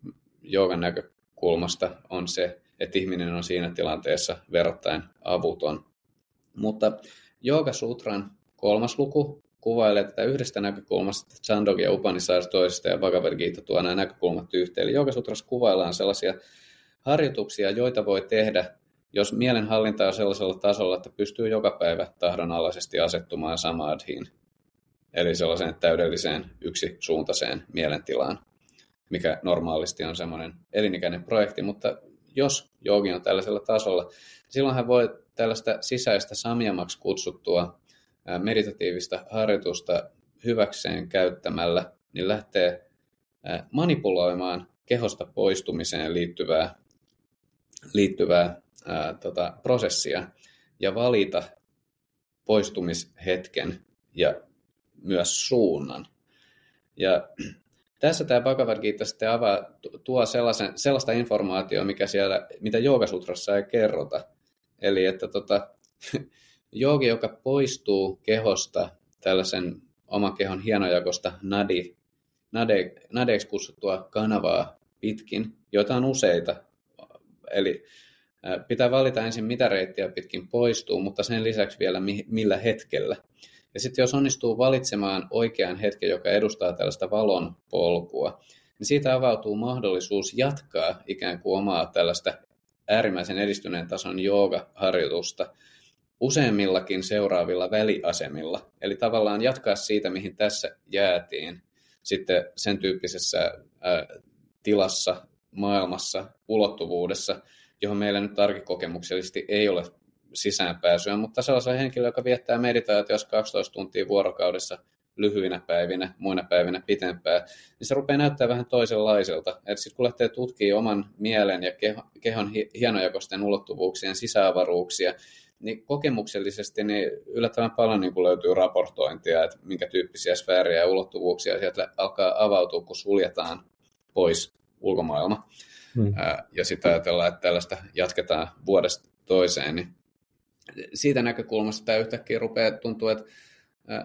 joogan näkökulmasta on se, että ihminen on siinä tilanteessa verrattain avuton. Mutta Sutran kolmas luku kuvailee tätä yhdestä näkökulmasta, Chandogya ja Upanishad toisesta ja Bhagavad Gita tuo nämä näkökulmat yhteen. Eli Sutrassa kuvaillaan sellaisia harjoituksia, joita voi tehdä, jos mielenhallinta on sellaisella tasolla, että pystyy joka päivä tahdonalaisesti asettumaan samadhiin, eli sellaiseen täydelliseen yksisuuntaiseen mielentilaan, mikä normaalisti on semmoinen elinikäinen projekti, mutta jos joogi on tällaisella tasolla, silloin hän voi tällaista sisäistä samjamaksi kutsuttua meditatiivista harjoitusta hyväkseen käyttämällä, niin lähtee manipuloimaan kehosta poistumiseen liittyvää, liittyvää ää, tota, prosessia ja valita poistumishetken ja myös suunnan. Ja tässä tämä Bhagavad Gita sitten avaa, tuo sellaisen, sellaista informaatiota, mikä siellä, mitä Joogasutrassa ei kerrota. Eli että tota, joogi, joka poistuu kehosta tällaisen oman kehon hienojakosta nadi, nade, nadeiksi kutsuttua kanavaa pitkin, joita on useita. Eli pitää valita ensin, mitä reittiä pitkin poistuu, mutta sen lisäksi vielä millä hetkellä. Ja sitten jos onnistuu valitsemaan oikean hetken, joka edustaa tällaista valon polkua, niin siitä avautuu mahdollisuus jatkaa ikään kuin omaa tällaista äärimmäisen edistyneen tason jooga-harjoitusta useammillakin seuraavilla väliasemilla. Eli tavallaan jatkaa siitä, mihin tässä jäätiin sitten sen tyyppisessä ää, tilassa, maailmassa, ulottuvuudessa, johon meillä nyt arkikokemuksellisesti ei ole sisäänpääsyä, mutta sellaisella henkilöllä, joka viettää meditaatiossa 12 tuntia vuorokaudessa lyhyinä päivinä, muina päivinä pitempään, niin se rupeaa näyttää vähän toisenlaiselta. Että sitten kun lähtee tutkimaan oman mielen ja kehon hienojakoisten ulottuvuuksien sisäavaruuksia, niin kokemuksellisesti niin yllättävän paljon niin löytyy raportointia, että minkä tyyppisiä sfääriä ja ulottuvuuksia sieltä alkaa avautua, kun suljetaan pois ulkomaailma. Hmm. Ja sitten ajatellaan, että tällaista jatketaan vuodesta toiseen, niin siitä näkökulmasta tämä yhtäkkiä rupeaa tuntua, että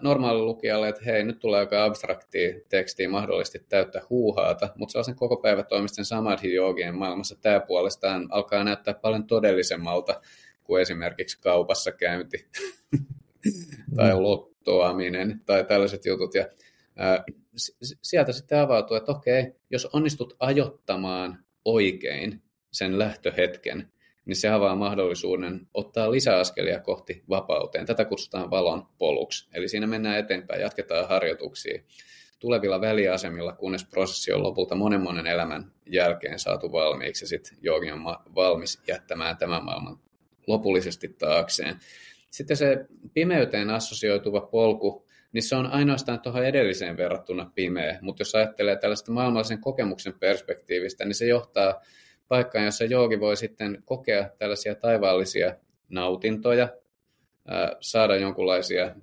normaali lukijalle, että hei, nyt tulee aika abstraktia tekstiä mahdollisesti täyttä huuhaata, mutta sellaisen koko päivä toimisten samadhi joogien maailmassa tämä puolestaan alkaa näyttää paljon todellisemmalta kuin esimerkiksi kaupassa käynti tai lottoaminen tai tällaiset jutut. Ja, ää, sieltä sitten avautuu, että okei, jos onnistut ajottamaan oikein sen lähtöhetken, niin se avaa mahdollisuuden ottaa lisäaskelia kohti vapauteen. Tätä kutsutaan valon poluksi. Eli siinä mennään eteenpäin, jatketaan harjoituksia tulevilla väliasemilla, kunnes prosessi on lopulta monen monen elämän jälkeen saatu valmiiksi ja sitten joogi on valmis jättämään tämän maailman lopullisesti taakseen. Sitten se pimeyteen assosioituva polku, niin se on ainoastaan tuohon edelliseen verrattuna pimeä, mutta jos ajattelee tällaista maailmallisen kokemuksen perspektiivistä, niin se johtaa paikkaan, jossa joogi voi sitten kokea tällaisia taivaallisia nautintoja, saada jonkunlaisia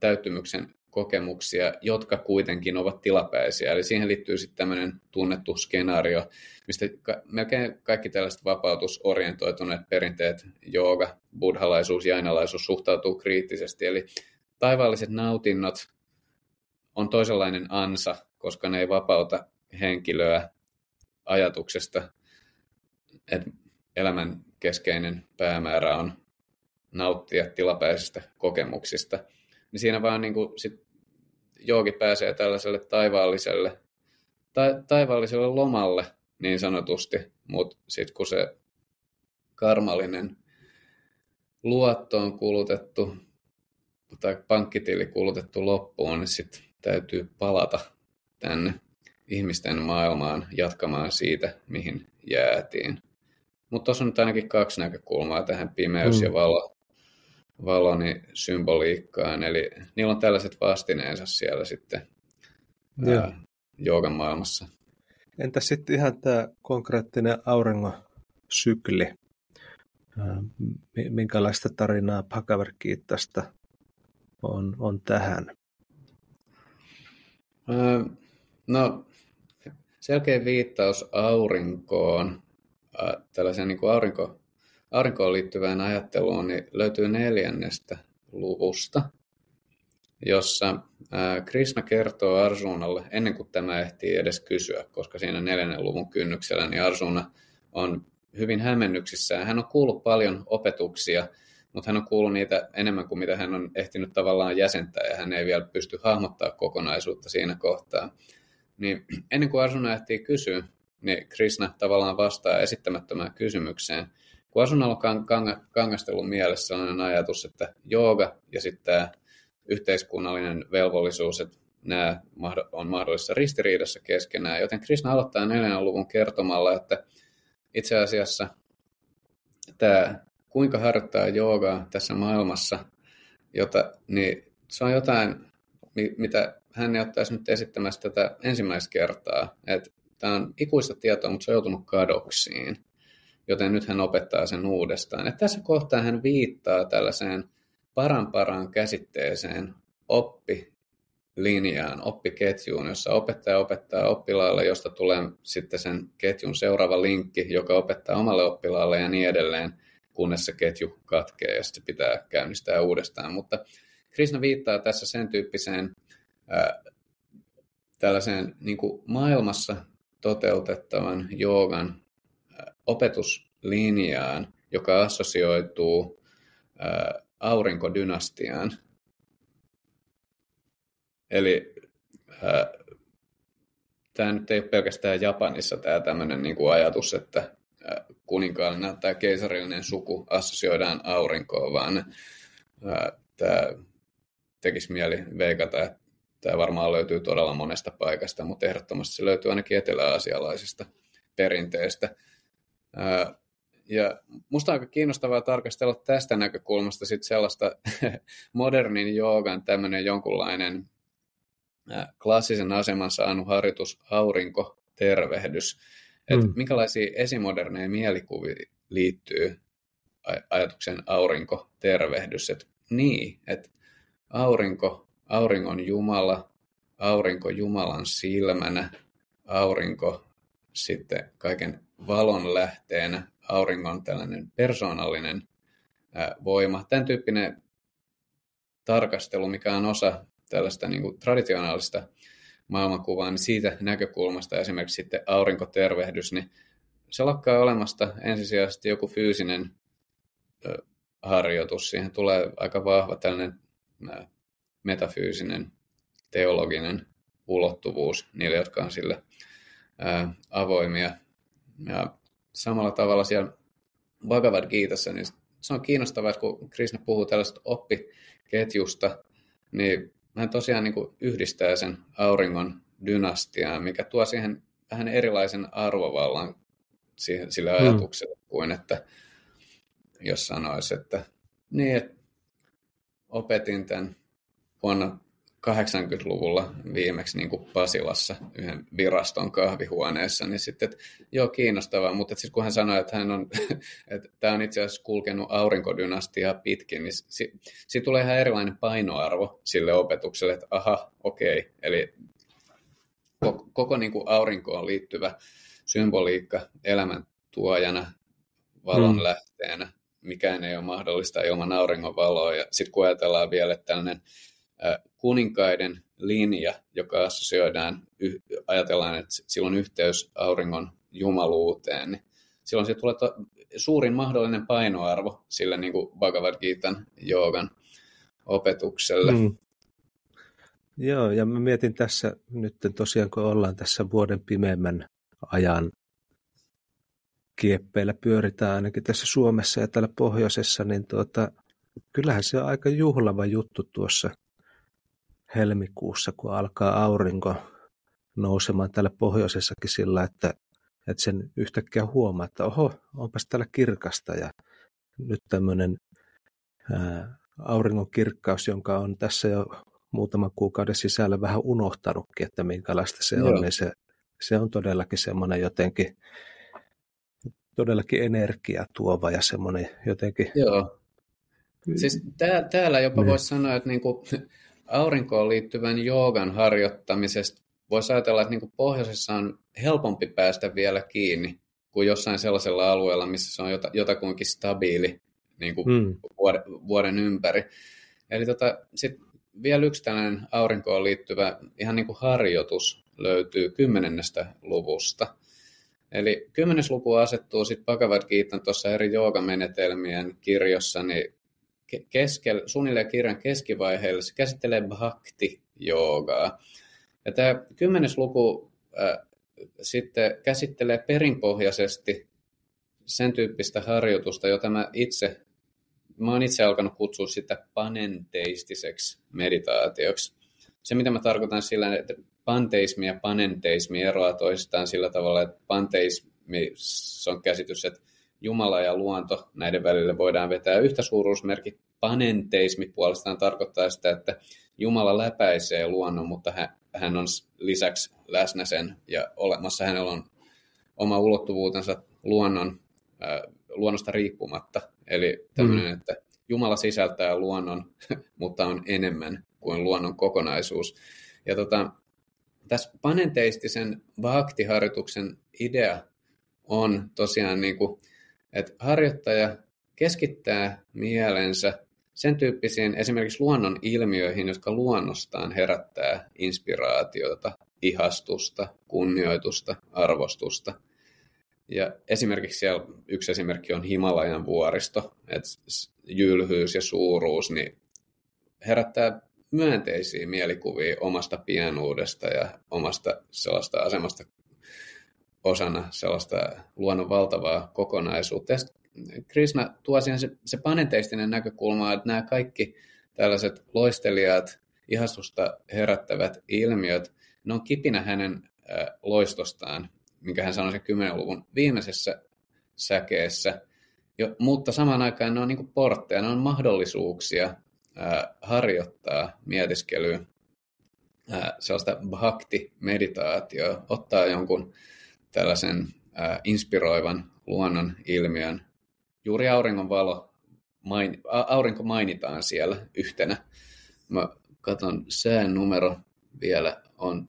täyttymyksen kokemuksia, jotka kuitenkin ovat tilapäisiä. Eli siihen liittyy sitten tämmöinen tunnettu skenaario, mistä melkein kaikki tällaiset vapautusorientoituneet perinteet, jooga, buddhalaisuus, jainalaisuus suhtautuu kriittisesti. Eli taivaalliset nautinnot on toisenlainen ansa, koska ne ei vapauta henkilöä ajatuksesta, että elämän keskeinen päämäärä on nauttia tilapäisistä kokemuksista – niin siinä vaan niin kuin sit joogi pääsee tällaiselle taivaalliselle, ta, taivaalliselle lomalle niin sanotusti, mutta sitten kun se karmallinen luotto on kulutettu tai pankkitili kulutettu loppuun, niin sitten täytyy palata tänne ihmisten maailmaan jatkamaan siitä, mihin jäätiin. Mutta tuossa on nyt ainakin kaksi näkökulmaa tähän pimeys mm. ja valo, valoni symboliikkaan. Eli niillä on tällaiset vastineensa siellä sitten ää, joogan maailmassa. Entä sitten ihan tämä konkreettinen auringon sykli? Minkälaista tarinaa Bhagavad on, on tähän? No, selkeä viittaus aurinkoon, tällaisen niin kuin aurinko, aurinkoon liittyvään ajatteluun niin löytyy neljännestä luvusta, jossa Krishna kertoo Arjunalle, ennen kuin tämä ehtii edes kysyä, koska siinä neljännen luvun kynnyksellä, niin Arjuna on hyvin hämmennyksissä. Hän on kuullut paljon opetuksia, mutta hän on kuullut niitä enemmän kuin mitä hän on ehtinyt tavallaan jäsentää, ja hän ei vielä pysty hahmottaa kokonaisuutta siinä kohtaa. Niin ennen kuin Arjuna ehtii kysyä, niin Krishna tavallaan vastaa esittämättömään kysymykseen – kun asunnalla on kangastelun mielessä sellainen ajatus, että jooga ja sitten tämä yhteiskunnallinen velvollisuus, että nämä on mahdollisessa ristiriidassa keskenään. Joten Krishna aloittaa neljännen luvun kertomalla, että itse asiassa tämä kuinka harjoittaa joogaa tässä maailmassa, jota, niin se on jotain, mitä hän ei ottaisi nyt esittämässä tätä ensimmäistä kertaa. Että tämä on ikuista tietoa, mutta se on joutunut kadoksiin joten nyt hän opettaa sen uudestaan. Ja tässä kohtaa hän viittaa tällaiseen paran paran käsitteeseen oppi linjaan, oppiketjuun, jossa opettaja opettaa oppilaalle, josta tulee sitten sen ketjun seuraava linkki, joka opettaa omalle oppilaalle ja niin edelleen, kunnes se ketju katkee ja sitten pitää käynnistää uudestaan. Mutta Krishna viittaa tässä sen tyyppiseen ää, tällaiseen niin kuin maailmassa toteutettavan joogan opetuslinjaan, joka assosioituu ää, aurinkodynastiaan. Eli ää, tämä nyt ei ole pelkästään Japanissa tämä tämmöinen niin kuin ajatus, että kuninkaallinen tai keisarillinen suku assosioidaan aurinkoon, vaan ää, tämä tekisi mieli veikata, että tämä varmaan löytyy todella monesta paikasta, mutta ehdottomasti se löytyy ainakin etelä-aasialaisesta perinteestä. Ja musta on aika kiinnostavaa tarkastella tästä näkökulmasta sit sellaista modernin joogan tämmöinen jonkunlainen klassisen aseman saanut harjoitus aurinkotervehdys. Että mm. minkälaisia esimoderneja mielikuvia liittyy ajatuksen aurinkotervehdys. Että niin, että aurinko, auringon Jumala, aurinko Jumalan silmänä, aurinko sitten kaiken valon lähteenä, auringon tällainen persoonallinen voima. Tämän tyyppinen tarkastelu, mikä on osa tällaista niin kuin traditionaalista maailmankuvaa, niin siitä näkökulmasta esimerkiksi sitten aurinkotervehdys, niin se lakkaa olemasta ensisijaisesti joku fyysinen harjoitus. Siihen tulee aika vahva tällainen metafyysinen, teologinen ulottuvuus niille, jotka on sille ää, avoimia. Ja samalla tavalla siellä Bhagavad Gitassa, niin se on kiinnostavaa, että kun Krishna puhuu tällaista oppiketjusta, niin hän tosiaan niin kuin yhdistää sen auringon dynastiaan, mikä tuo siihen vähän erilaisen arvovallan siihen, sille hmm. ajatukselle mm. kuin, että jos sanoisi, että niin, että opetin tämän vuonna 80-luvulla viimeksi niin kuin Pasilassa yhden viraston kahvihuoneessa, niin sitten, että joo, kiinnostavaa, mutta siis kun hän sanoi, että, hän on, että tämä on itse asiassa kulkenut aurinkodynastiaa pitkin, niin si, siitä tulee ihan erilainen painoarvo sille opetukselle, että aha, okei, okay. eli koko, koko niin kuin aurinkoon liittyvä symboliikka elämän tuojana, valon hmm. lähteenä, mikään ei ole mahdollista ilman auringon valoa, ja sitten kun ajatellaan vielä, että tällainen kuninkaiden linja, joka assosioidaan, ajatellaan, että sillä on yhteys auringon jumaluuteen, niin silloin se tulee to- suurin mahdollinen painoarvo sille niin kuin Bhagavad Gitan joogan opetukselle. Mm. Joo, ja mä mietin tässä nyt tosiaan, kun ollaan tässä vuoden pimeimmän ajan kieppeillä pyöritään ainakin tässä Suomessa ja täällä pohjoisessa, niin tuota, kyllähän se on aika juhlava juttu tuossa helmikuussa, kun alkaa aurinko nousemaan täällä pohjoisessakin sillä, että, että sen yhtäkkiä huomaa, että oho, onpas täällä kirkasta ja nyt tämmöinen ää, auringon kirkkaus, jonka on tässä jo muutaman kuukauden sisällä vähän unohtanutkin, että minkälaista se Joo. on, niin se, se on todellakin semmoinen jotenkin todellakin energia tuova ja semmoinen jotenkin... Joo. Siis tää, täällä jopa niin. voisi sanoa, että niinku, aurinkoon liittyvän joogan harjoittamisesta voisi ajatella, että niin pohjoisessa on helpompi päästä vielä kiinni kuin jossain sellaisella alueella, missä se on jotakuinkin stabiili niin kuin hmm. vuoden, vuoden ympäri. Eli tota, sit vielä yksi tällainen aurinkoon liittyvä ihan niin kuin harjoitus löytyy kymmenennestä luvusta. Eli kymmenes luku asettuu sitten Bhagavad Gita tuossa eri joogamenetelmien kirjossa niin keskel, suunnilleen kirjan keskivaiheella se käsittelee bhakti-joogaa. Ja tämä kymmenes luku äh, sitten käsittelee perinpohjaisesti sen tyyppistä harjoitusta, jota mä itse, mä oon itse alkanut kutsua sitä panenteistiseksi meditaatioksi. Se, mitä mä tarkoitan sillä, että panteismi ja panenteismi eroaa toisistaan sillä tavalla, että panteismi on käsitys, että Jumala ja luonto, näiden välille voidaan vetää yhtä suuruusmerkki. Panenteismi puolestaan tarkoittaa sitä, että Jumala läpäisee luonnon, mutta hän on lisäksi läsnä sen ja olemassa hänellä on oma ulottuvuutensa luonnon, äh, luonnosta riippumatta. Eli tämmöinen, mm. että Jumala sisältää luonnon, mutta on enemmän kuin luonnon kokonaisuus. Ja tota, tässä panenteistisen bhakti-harjoituksen idea on tosiaan, niin kuin, että harjoittaja keskittää mielensä sen tyyppisiin esimerkiksi luonnon ilmiöihin, jotka luonnostaan herättää inspiraatiota, ihastusta, kunnioitusta, arvostusta. Ja esimerkiksi siellä yksi esimerkki on Himalajan vuoristo, että jylhyys ja suuruus niin herättää myönteisiä mielikuvia omasta pienuudesta ja omasta sellaista asemasta osana sellaista luonnon valtavaa kokonaisuutta. Ja Krishna tuo siihen se, se panenteistinen näkökulma, että nämä kaikki tällaiset loistelijat, ihastusta herättävät ilmiöt, ne on kipinä hänen loistostaan, minkä hän sanoi sen 10-luvun viimeisessä säkeessä. Jo, mutta samaan aikaan ne on niin portteja, ne on mahdollisuuksia harjoittaa mietiskelyä, sellaista bhakti-meditaatioa, ottaa jonkun tällaisen ää, inspiroivan luonnon ilmiön. Juuri auringon valo, main, aurinko mainitaan siellä yhtenä. Mä katson sään numero vielä on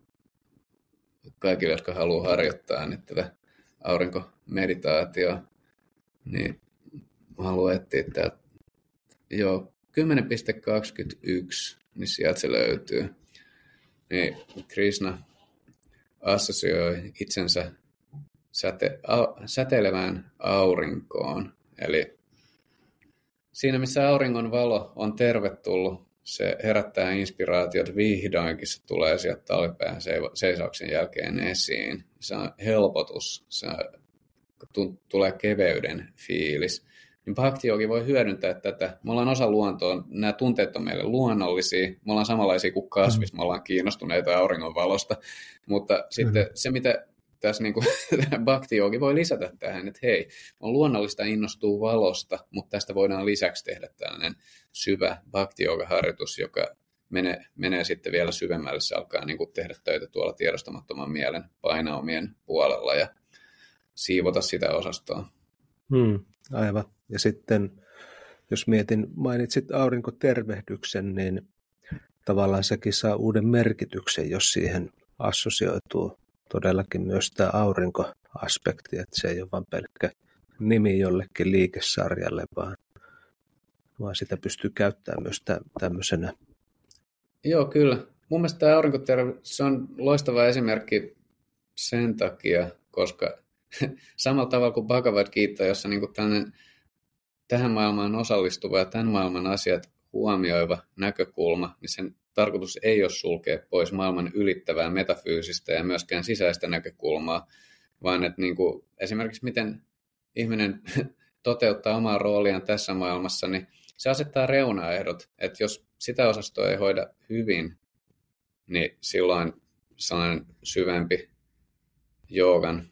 kaikille, jotka haluaa harjoittaa niin tätä aurinkomeditaatioa, niin haluan etsiä täältä. Joo, 10.21, niin sieltä se löytyy. Niin Krishna assosioi itsensä säte, a, säteilevään aurinkoon. Eli siinä, missä auringon valo on tervetullut, se herättää inspiraatiot vihdoinkin, se tulee sieltä talvipään seisauksen jälkeen esiin. Se on helpotus, se tulee keveyden fiilis niin bhakti voi hyödyntää tätä. Me ollaan osa luontoa, nämä tunteet on meille luonnollisia, me ollaan samanlaisia kuin kasvis, me ollaan kiinnostuneita auringonvalosta, mutta mm. sitten se, mitä tässä niin kuin, bhakti voi lisätä tähän, että hei, on luonnollista innostua valosta, mutta tästä voidaan lisäksi tehdä tällainen syvä bhakti harjoitus joka menee, menee sitten vielä syvemmälle, se alkaa niin kuin tehdä töitä tuolla tiedostamattoman mielen painaumien puolella ja siivota sitä osastoa. Hmm, aivan. Ja sitten, jos mietin, mainitsit aurinkotervehdyksen, niin tavallaan sekin saa uuden merkityksen, jos siihen assosioituu todellakin myös tämä aurinkoaspekti, että se ei ole vain pelkkä nimi jollekin liikesarjalle, vaan, vaan sitä pystyy käyttämään myös tämmöisenä. Joo, kyllä. Mun mielestä tämä aurinkotervehdys on loistava esimerkki sen takia, koska samalla tavalla kuin Bhagavad Gita, jossa niin tällainen tähän maailmaan osallistuva ja tämän maailman asiat huomioiva näkökulma, niin sen tarkoitus ei ole sulkea pois maailman ylittävää metafyysistä ja myöskään sisäistä näkökulmaa, vaan että niin kuin esimerkiksi miten ihminen toteuttaa omaa rooliaan tässä maailmassa, niin se asettaa reunaehdot, että jos sitä osastoa ei hoida hyvin, niin silloin sellainen syvempi joogan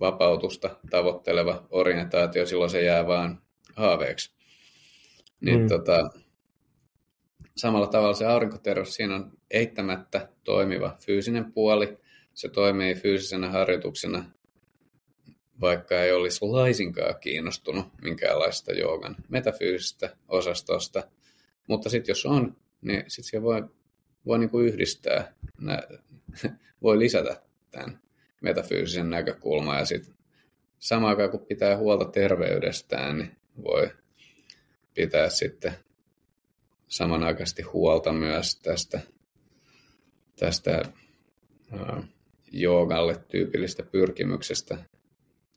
vapautusta tavoitteleva orientaatio, silloin se jää vaan haaveeksi. Niin mm. tota, samalla tavalla se aurinkoterveys, siinä on eittämättä toimiva fyysinen puoli. Se toimii fyysisenä harjoituksena, vaikka ei olisi laisinkaan kiinnostunut minkäänlaista joogan metafyysistä osastosta. Mutta sitten jos on, niin sitten se voi, voi niinku yhdistää, nä, voi lisätä tämän metafyysisen näkökulman ja sitten samaan aikaan kun pitää huolta terveydestään, niin voi pitää sitten samanaikaisesti huolta myös tästä, tästä uh, joogalle tyypillistä pyrkimyksestä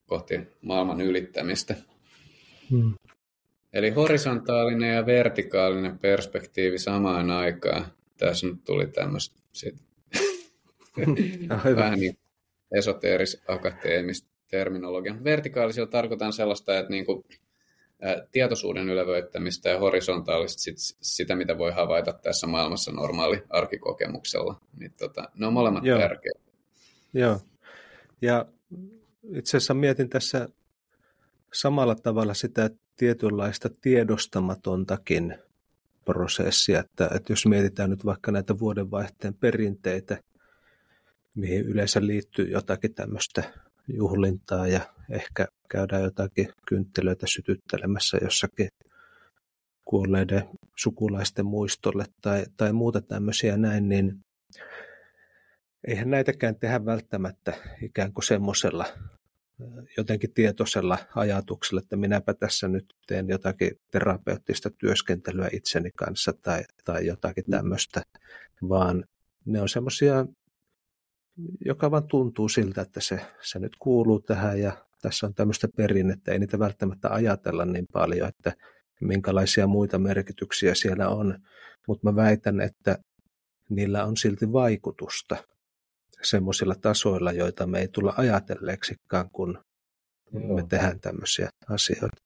kohti maailman ylittämistä. Hmm. Eli horisontaalinen ja vertikaalinen perspektiivi samaan aikaan. Tässä nyt tuli tämmöistä vähän niin esoteeris akateemista terminologia. Vertikaalisilla tarkoitan sellaista, että niin kuin, tietoisuuden ylevöittämistä ja horisontaalista sit, sitä, mitä voi havaita tässä maailmassa normaali arkikokemuksella. Niin, tota, ne on molemmat Joo. tärkeitä. Joo. Ja itse asiassa mietin tässä samalla tavalla sitä tietynlaista tiedostamatontakin prosessia, että, että jos mietitään nyt vaikka näitä vuodenvaihteen perinteitä, mihin yleensä liittyy jotakin tämmöistä juhlintaa ja ehkä käydään jotakin kynttilöitä sytyttelemässä jossakin kuolleiden sukulaisten muistolle tai, tai muuta tämmöisiä näin, niin eihän näitäkään tehdä välttämättä ikään kuin semmoisella jotenkin tietoisella ajatuksella, että minäpä tässä nyt teen jotakin terapeuttista työskentelyä itseni kanssa tai, tai jotakin mm. tämmöistä, vaan ne on semmoisia, joka vaan tuntuu siltä, että se, se nyt kuuluu tähän ja tässä on tämmöistä perinnettä, ei niitä välttämättä ajatella niin paljon, että minkälaisia muita merkityksiä siellä on, mutta mä väitän, että niillä on silti vaikutusta semmoisilla tasoilla, joita me ei tulla ajatelleeksikaan, kun Joo. me tehdään tämmöisiä asioita.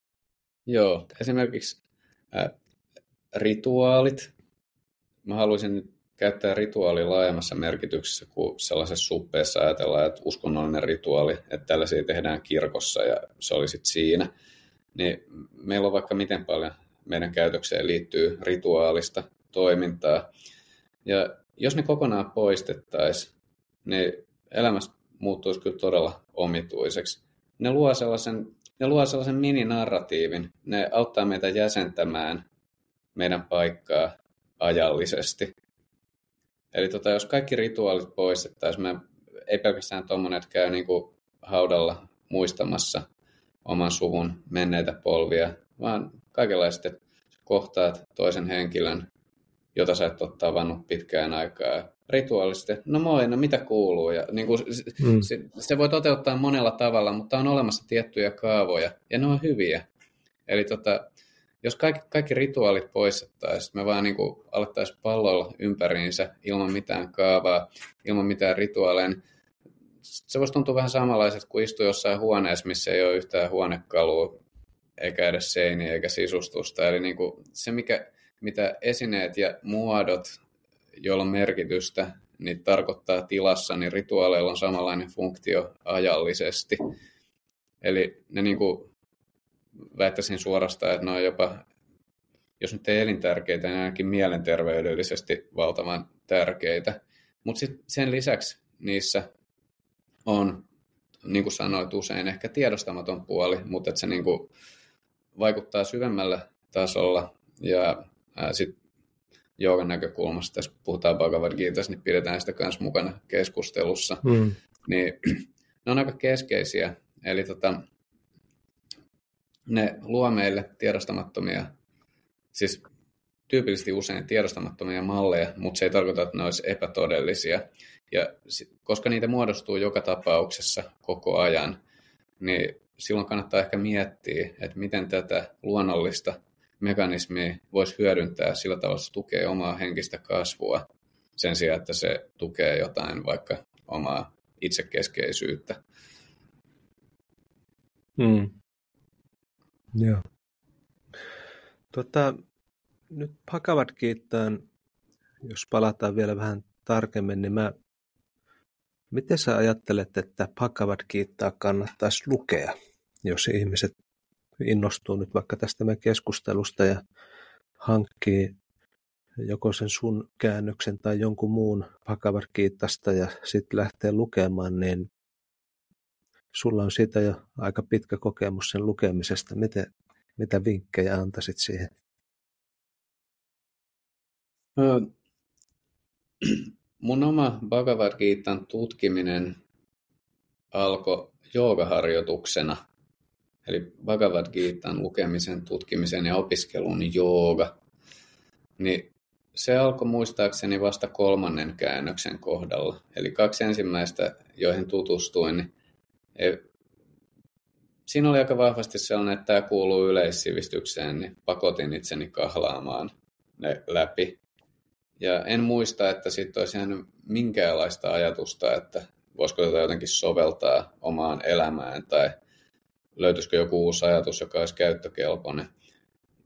Joo, esimerkiksi äh, rituaalit. Mä haluaisin nyt käyttää rituaali laajemmassa merkityksessä kuin sellaisessa suppeessa ajatellaan, että uskonnollinen rituaali, että tällaisia tehdään kirkossa ja se oli sitten siinä. Niin meillä on vaikka miten paljon meidän käytökseen liittyy rituaalista toimintaa. Ja jos ne kokonaan poistettaisiin, niin elämästä muuttuisi kyllä todella omituiseksi. Ne luo sellaisen, ne luo sellaisen mininarratiivin. Ne auttaa meitä jäsentämään meidän paikkaa ajallisesti. Eli tota, jos kaikki rituaalit poistettaisiin, me ei pelkästään tuommoinen, että käy niin kuin haudalla muistamassa oman suvun menneitä polvia, vaan kaikenlaiset, että kohtaat toisen henkilön, jota sä et ole tavannut pitkään aikaa. Rituaalisesti, no moi, no mitä kuuluu? Ja niin kuin, mm. se, se voi toteuttaa monella tavalla, mutta on olemassa tiettyjä kaavoja, ja ne on hyviä. Eli tota, jos kaikki, kaikki rituaalit poistettaisiin, me vaan niin alettaisiin palloilla ympäriinsä ilman mitään kaavaa, ilman mitään rituaaleja, niin se voisi tuntua vähän samanlaiset kuin istua jossain huoneessa, missä ei ole yhtään huonekalua, eikä edes seiniä eikä sisustusta. Eli niin kuin se, mikä, mitä esineet ja muodot, joilla on merkitystä, niin tarkoittaa tilassa, niin rituaaleilla on samanlainen funktio ajallisesti. Eli ne niin kuin väittäisin suorastaan, että ne on jopa, jos nyt ei elintärkeitä, niin ainakin mielenterveydellisesti valtavan tärkeitä. Mutta sen lisäksi niissä on, niin kuin sanoit usein, ehkä tiedostamaton puoli, mutta että se niin kuin vaikuttaa syvemmällä tasolla ja sitten joogan näkökulmasta, jos puhutaan Bhagavad Gitassa, niin pidetään sitä myös mukana keskustelussa. Mm. Niin, ne on aika keskeisiä. Eli tota, ne luo meille tiedostamattomia, siis tyypillisesti usein tiedostamattomia malleja, mutta se ei tarkoita, että ne olisi epätodellisia. Ja koska niitä muodostuu joka tapauksessa koko ajan, niin silloin kannattaa ehkä miettiä, että miten tätä luonnollista mekanismia voisi hyödyntää sillä tavalla, että se tukee omaa henkistä kasvua sen sijaan, että se tukee jotain vaikka omaa itsekeskeisyyttä. Hmm. Joo. Tota, nyt Pakavat kiittään, jos palataan vielä vähän tarkemmin, niin mä, miten sä ajattelet, että Pakavat kiittää kannattaisi lukea, jos ihmiset innostuu nyt vaikka tästä meidän keskustelusta ja hankkii joko sen sun käännöksen tai jonkun muun Pakavat kiittasta ja sitten lähtee lukemaan, niin Sulla on siitä jo aika pitkä kokemus sen lukemisesta. Miten, mitä vinkkejä antaisit siihen? Mun oma Bhagavad Gitan tutkiminen alkoi joogaharjoituksena. Eli Bhagavad Gitan lukemisen, tutkimisen ja opiskelun jooga. Niin se alkoi muistaakseni vasta kolmannen käännöksen kohdalla. Eli kaksi ensimmäistä, joihin tutustuin, niin siinä oli aika vahvasti sellainen, että tämä kuuluu yleissivistykseen, niin pakotin itseni kahlaamaan ne läpi. Ja en muista, että sitten olisi jäänyt minkäänlaista ajatusta, että voisiko tätä jotenkin soveltaa omaan elämään tai löytyisikö joku uusi ajatus, joka olisi käyttökelpoinen.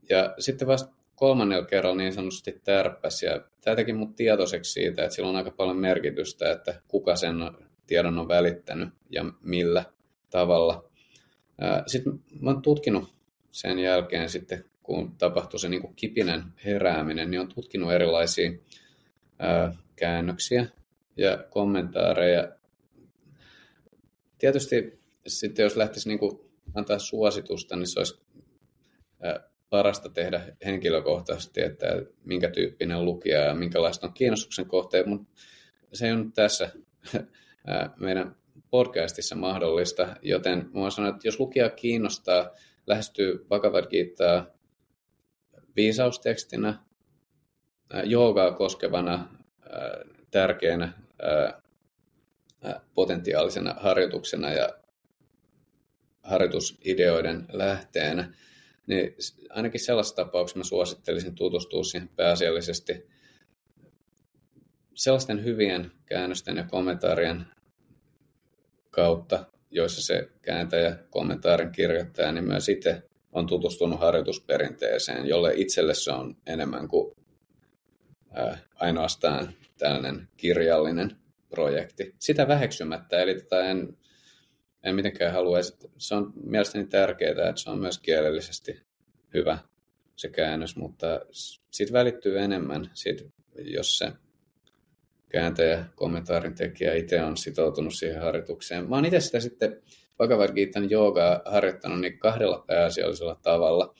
Ja sitten vasta kolmannella kerralla niin sanotusti tärppäs ja tämä teki mut tietoiseksi siitä, että sillä on aika paljon merkitystä, että kuka sen tiedon on välittänyt ja millä tavalla. Sitten mä oon tutkinut sen jälkeen sitten, kun tapahtui se niin kuin kipinen herääminen, niin on tutkinut erilaisia käännöksiä ja kommentaareja. Tietysti sitten jos lähtisi niin kuin antaa suositusta, niin se olisi parasta tehdä henkilökohtaisesti, että minkä tyyppinen lukija ja minkälaista on kiinnostuksen kohteet, mutta se on tässä meidän podcastissa mahdollista, joten mä sanon, että jos lukija kiinnostaa, lähestyy Bhagavad Gitaa viisaustekstinä, joogaa koskevana tärkeänä potentiaalisena harjoituksena ja harjoitusideoiden lähteenä, niin ainakin sellaisessa tapauksessa mä suosittelisin tutustua siihen pääasiallisesti sellaisten hyvien käännösten ja kommentaarien kautta, joissa se kääntäjä, kommentaarin kirjoittaja, niin myös itse on tutustunut harjoitusperinteeseen, jolle itselle se on enemmän kuin ää, ainoastaan tällainen kirjallinen projekti. Sitä väheksymättä, eli tätä en, en mitenkään halua. Se on mielestäni tärkeää, että se on myös kielellisesti hyvä se käännös, mutta siitä välittyy enemmän, siitä, jos se kääntäjä, kommentaarin tekijä itse on sitoutunut siihen harjoitukseen. Mä oon itse sitä sitten Bhagavad joogaa harjoittanut niin kahdella pääasiallisella tavalla.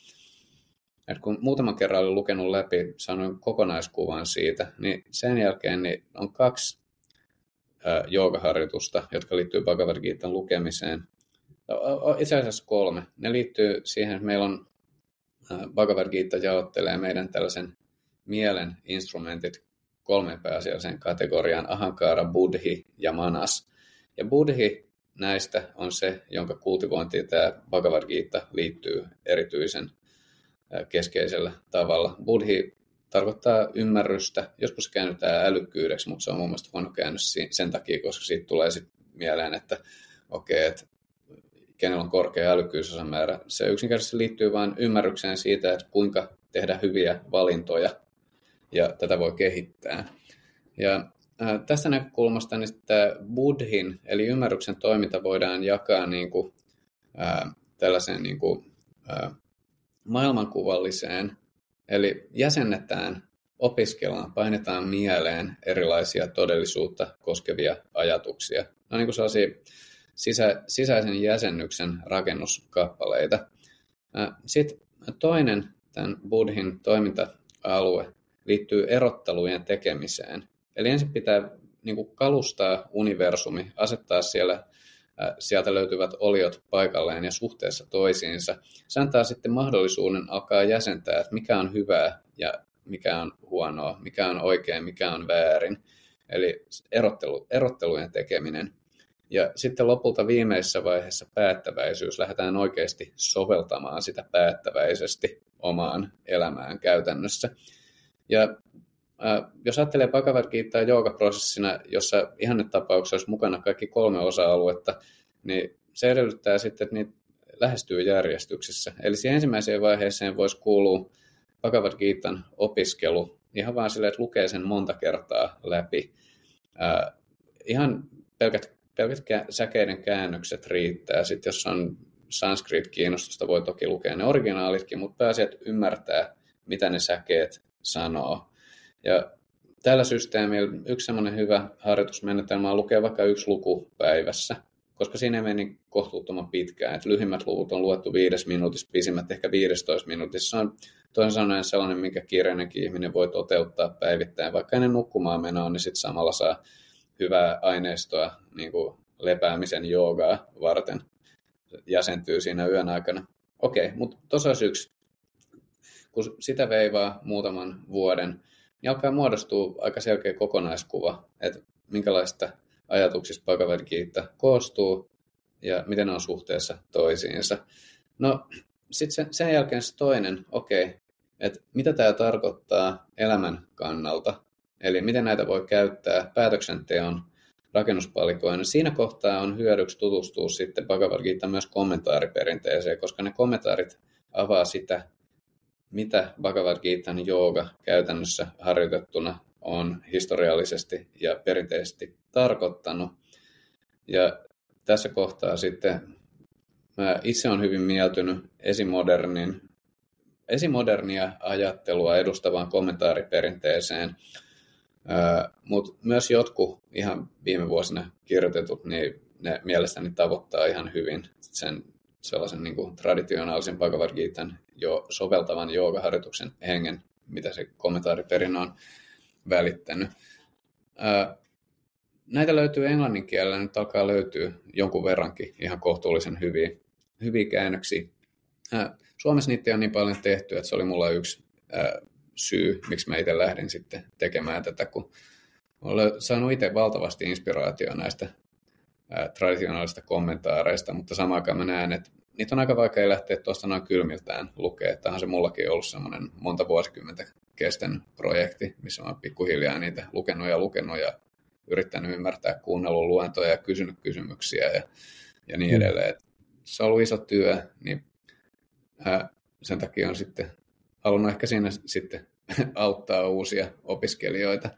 Et kun muutaman kerran olin lukenut läpi, sanoin kokonaiskuvan siitä, niin sen jälkeen niin on kaksi joogaharjoitusta, jotka liittyy Bhagavad Gitan lukemiseen. Itse asiassa kolme. Ne liittyy siihen, että meillä on Bhagavad Gita jaottelee meidän tällaisen mielen instrumentit kolmen pääasiallisen kategorian, ahankara, buddhi ja manas. Ja buddhi näistä on se, jonka kultivointiin tämä Bhagavad Gita liittyy erityisen keskeisellä tavalla. Buddhi tarkoittaa ymmärrystä, joskus käännytään älykkyydeksi, mutta se on mun mielestä huono käännös sen takia, koska siitä tulee sitten mieleen, että okei, okay, että kenellä on korkea älykkyysosamäärä. Se yksinkertaisesti liittyy vain ymmärrykseen siitä, että kuinka tehdä hyviä valintoja ja tätä voi kehittää. Ja ää, tästä näkökulmasta niin tämä buddhin, eli ymmärryksen toiminta voidaan jakaa niin kuin, ää, tällaiseen niin kuin, ää, maailmankuvalliseen, eli jäsennetään, opiskellaan, painetaan mieleen erilaisia todellisuutta koskevia ajatuksia. No niin kuin sellaisia sisä, sisäisen jäsennyksen rakennuskappaleita. Sitten toinen tämän buddhin toiminta-alue liittyy erottelujen tekemiseen. Eli ensin pitää niin kuin kalustaa universumi, asettaa siellä, sieltä löytyvät oliot paikalleen ja suhteessa toisiinsa. Se antaa sitten mahdollisuuden alkaa jäsentää, että mikä on hyvää ja mikä on huonoa, mikä on oikein, mikä on väärin. Eli erottelu, erottelujen tekeminen. Ja sitten lopulta viimeisessä vaiheessa päättäväisyys. Lähdetään oikeasti soveltamaan sitä päättäväisesti omaan elämään käytännössä. Ja äh, jos ajattelee Gita joogaprosessina, jossa ihannetapauksessa olisi mukana kaikki kolme osa-aluetta, niin se edellyttää sitten, että niitä lähestyy järjestyksessä. Eli siihen ensimmäiseen vaiheeseen voisi kuulua Gitan opiskelu, ihan vaan silleen, että lukee sen monta kertaa läpi. Äh, ihan pelkät pelkät säkeiden käännökset riittää. Sitten jos on sanskrit-kiinnostusta, voi toki lukea ne originaalitkin, mutta että ymmärtää, mitä ne säkeet sanoo. Ja tällä systeemillä yksi semmoinen hyvä harjoitusmenetelmä on lukea vaikka yksi luku päivässä, koska siinä meni kohtuuttoman pitkään. Että lyhimmät luvut on luettu viides minuutissa, pisimmät ehkä 15 minuutissa. Se on toisin sanoen sellainen, minkä kiireisenkin ihminen voi toteuttaa päivittäin. Vaikka ennen nukkumaan menoa, niin sitten samalla saa hyvää aineistoa niin kuin lepäämisen joogaa varten. Jäsentyy siinä yön aikana. Okei, mutta tuossa olisi yksi. Kun sitä veivaa muutaman vuoden, niin alkaa muodostua aika selkeä kokonaiskuva, että minkälaista ajatuksista Bhagavad koostuu ja miten ne on suhteessa toisiinsa. No, sitten sen, jälkeen se toinen, okei, että mitä tämä tarkoittaa elämän kannalta Eli miten näitä voi käyttää päätöksenteon rakennuspalikoina. Siinä kohtaa on hyödyksi tutustua sitten Bhagavad myös kommentaariperinteeseen, koska ne kommentaarit avaa sitä, mitä Bhagavad Gitan jooga käytännössä harjoitettuna on historiallisesti ja perinteisesti tarkoittanut. Ja tässä kohtaa sitten mä itse olen hyvin mieltynyt esimodernin, esimodernia ajattelua edustavaan kommentaariperinteeseen, mutta myös jotkut ihan viime vuosina kirjoitetut, niin ne mielestäni tavoittaa ihan hyvin sen, sellaisen niin kuin traditionaalisen Bhagavad jo soveltavan joogaharjoituksen hengen, mitä se kommentaariperin on välittänyt. Näitä löytyy englannin kielellä, nyt alkaa löytyä jonkun verrankin ihan kohtuullisen hyviä, hyviä käännöksiä. Suomessa niitä on niin paljon tehty, että se oli mulla yksi syy, miksi mä itse lähdin sitten tekemään tätä, kun olen saanut itse valtavasti inspiraatiota näistä traditionaalisista kommentaareista, mutta samaan aikaan mä näen, että niitä on aika vaikea lähteä tuosta noin kylmiltään lukea. Tähän se mullakin ollut semmoinen monta vuosikymmentä kesten projekti, missä mä pikkuhiljaa niitä lukenut ja lukenut ja yrittänyt ymmärtää, kuunnellut luentoja ja kysynyt kysymyksiä ja, ja niin mm. edelleen. se on ollut iso työ, niin ää, sen takia on sitten halunnut ehkä siinä sitten auttaa uusia opiskelijoita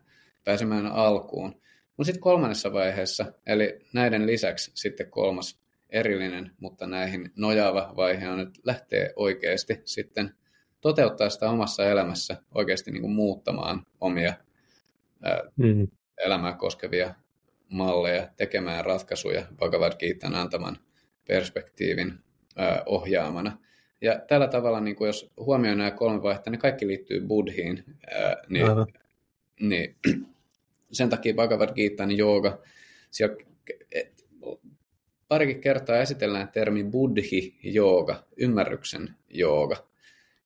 pääsemään alkuun. Mutta sitten kolmannessa vaiheessa, eli näiden lisäksi sitten kolmas erillinen, mutta näihin nojaava vaihe on, että lähtee oikeasti sitten toteuttaa sitä omassa elämässä, oikeasti niin kuin muuttamaan omia ää, mm. elämää koskevia malleja, tekemään ratkaisuja Bhagavad Gitan antaman perspektiivin ää, ohjaamana. Ja tällä tavalla, niin kuin jos huomioi nämä kolme vaihetta, ne kaikki liittyy buddhiin, ää, niin, niin sen takia Bhagavad Gitan jooga, siellä parikin kertaa esitellään termi buddhi jooga, ymmärryksen jooga.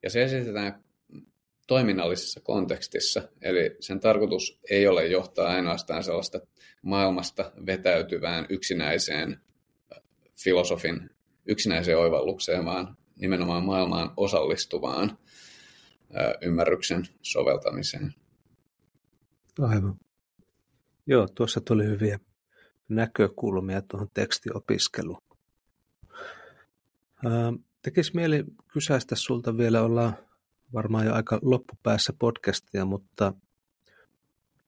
Ja se esitetään toiminnallisessa kontekstissa, eli sen tarkoitus ei ole johtaa ainoastaan sellaista maailmasta vetäytyvään yksinäiseen filosofin yksinäiseen oivallukseen, vaan nimenomaan maailmaan osallistuvaan ymmärryksen soveltamiseen. Aivan. Joo, tuossa tuli hyviä näkökulmia tuohon tekstiopiskeluun. Tekisi mieli kysäistä sulta vielä, ollaan varmaan jo aika loppupäässä podcastia, mutta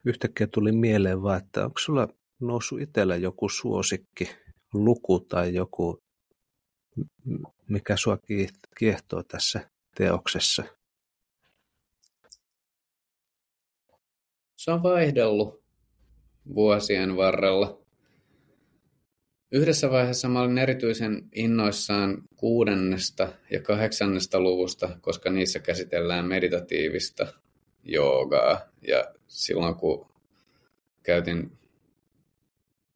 yhtäkkiä tuli mieleen vaan, että onko sulla noussut itsellä joku suosikki luku tai joku, mikä sua kiehtoo tässä teoksessa? Se on vaihdellut vuosien varrella. Yhdessä vaiheessa mä olin erityisen innoissaan kuudennesta ja kahdeksannesta luvusta, koska niissä käsitellään meditatiivista joogaa. Ja silloin kun käytin,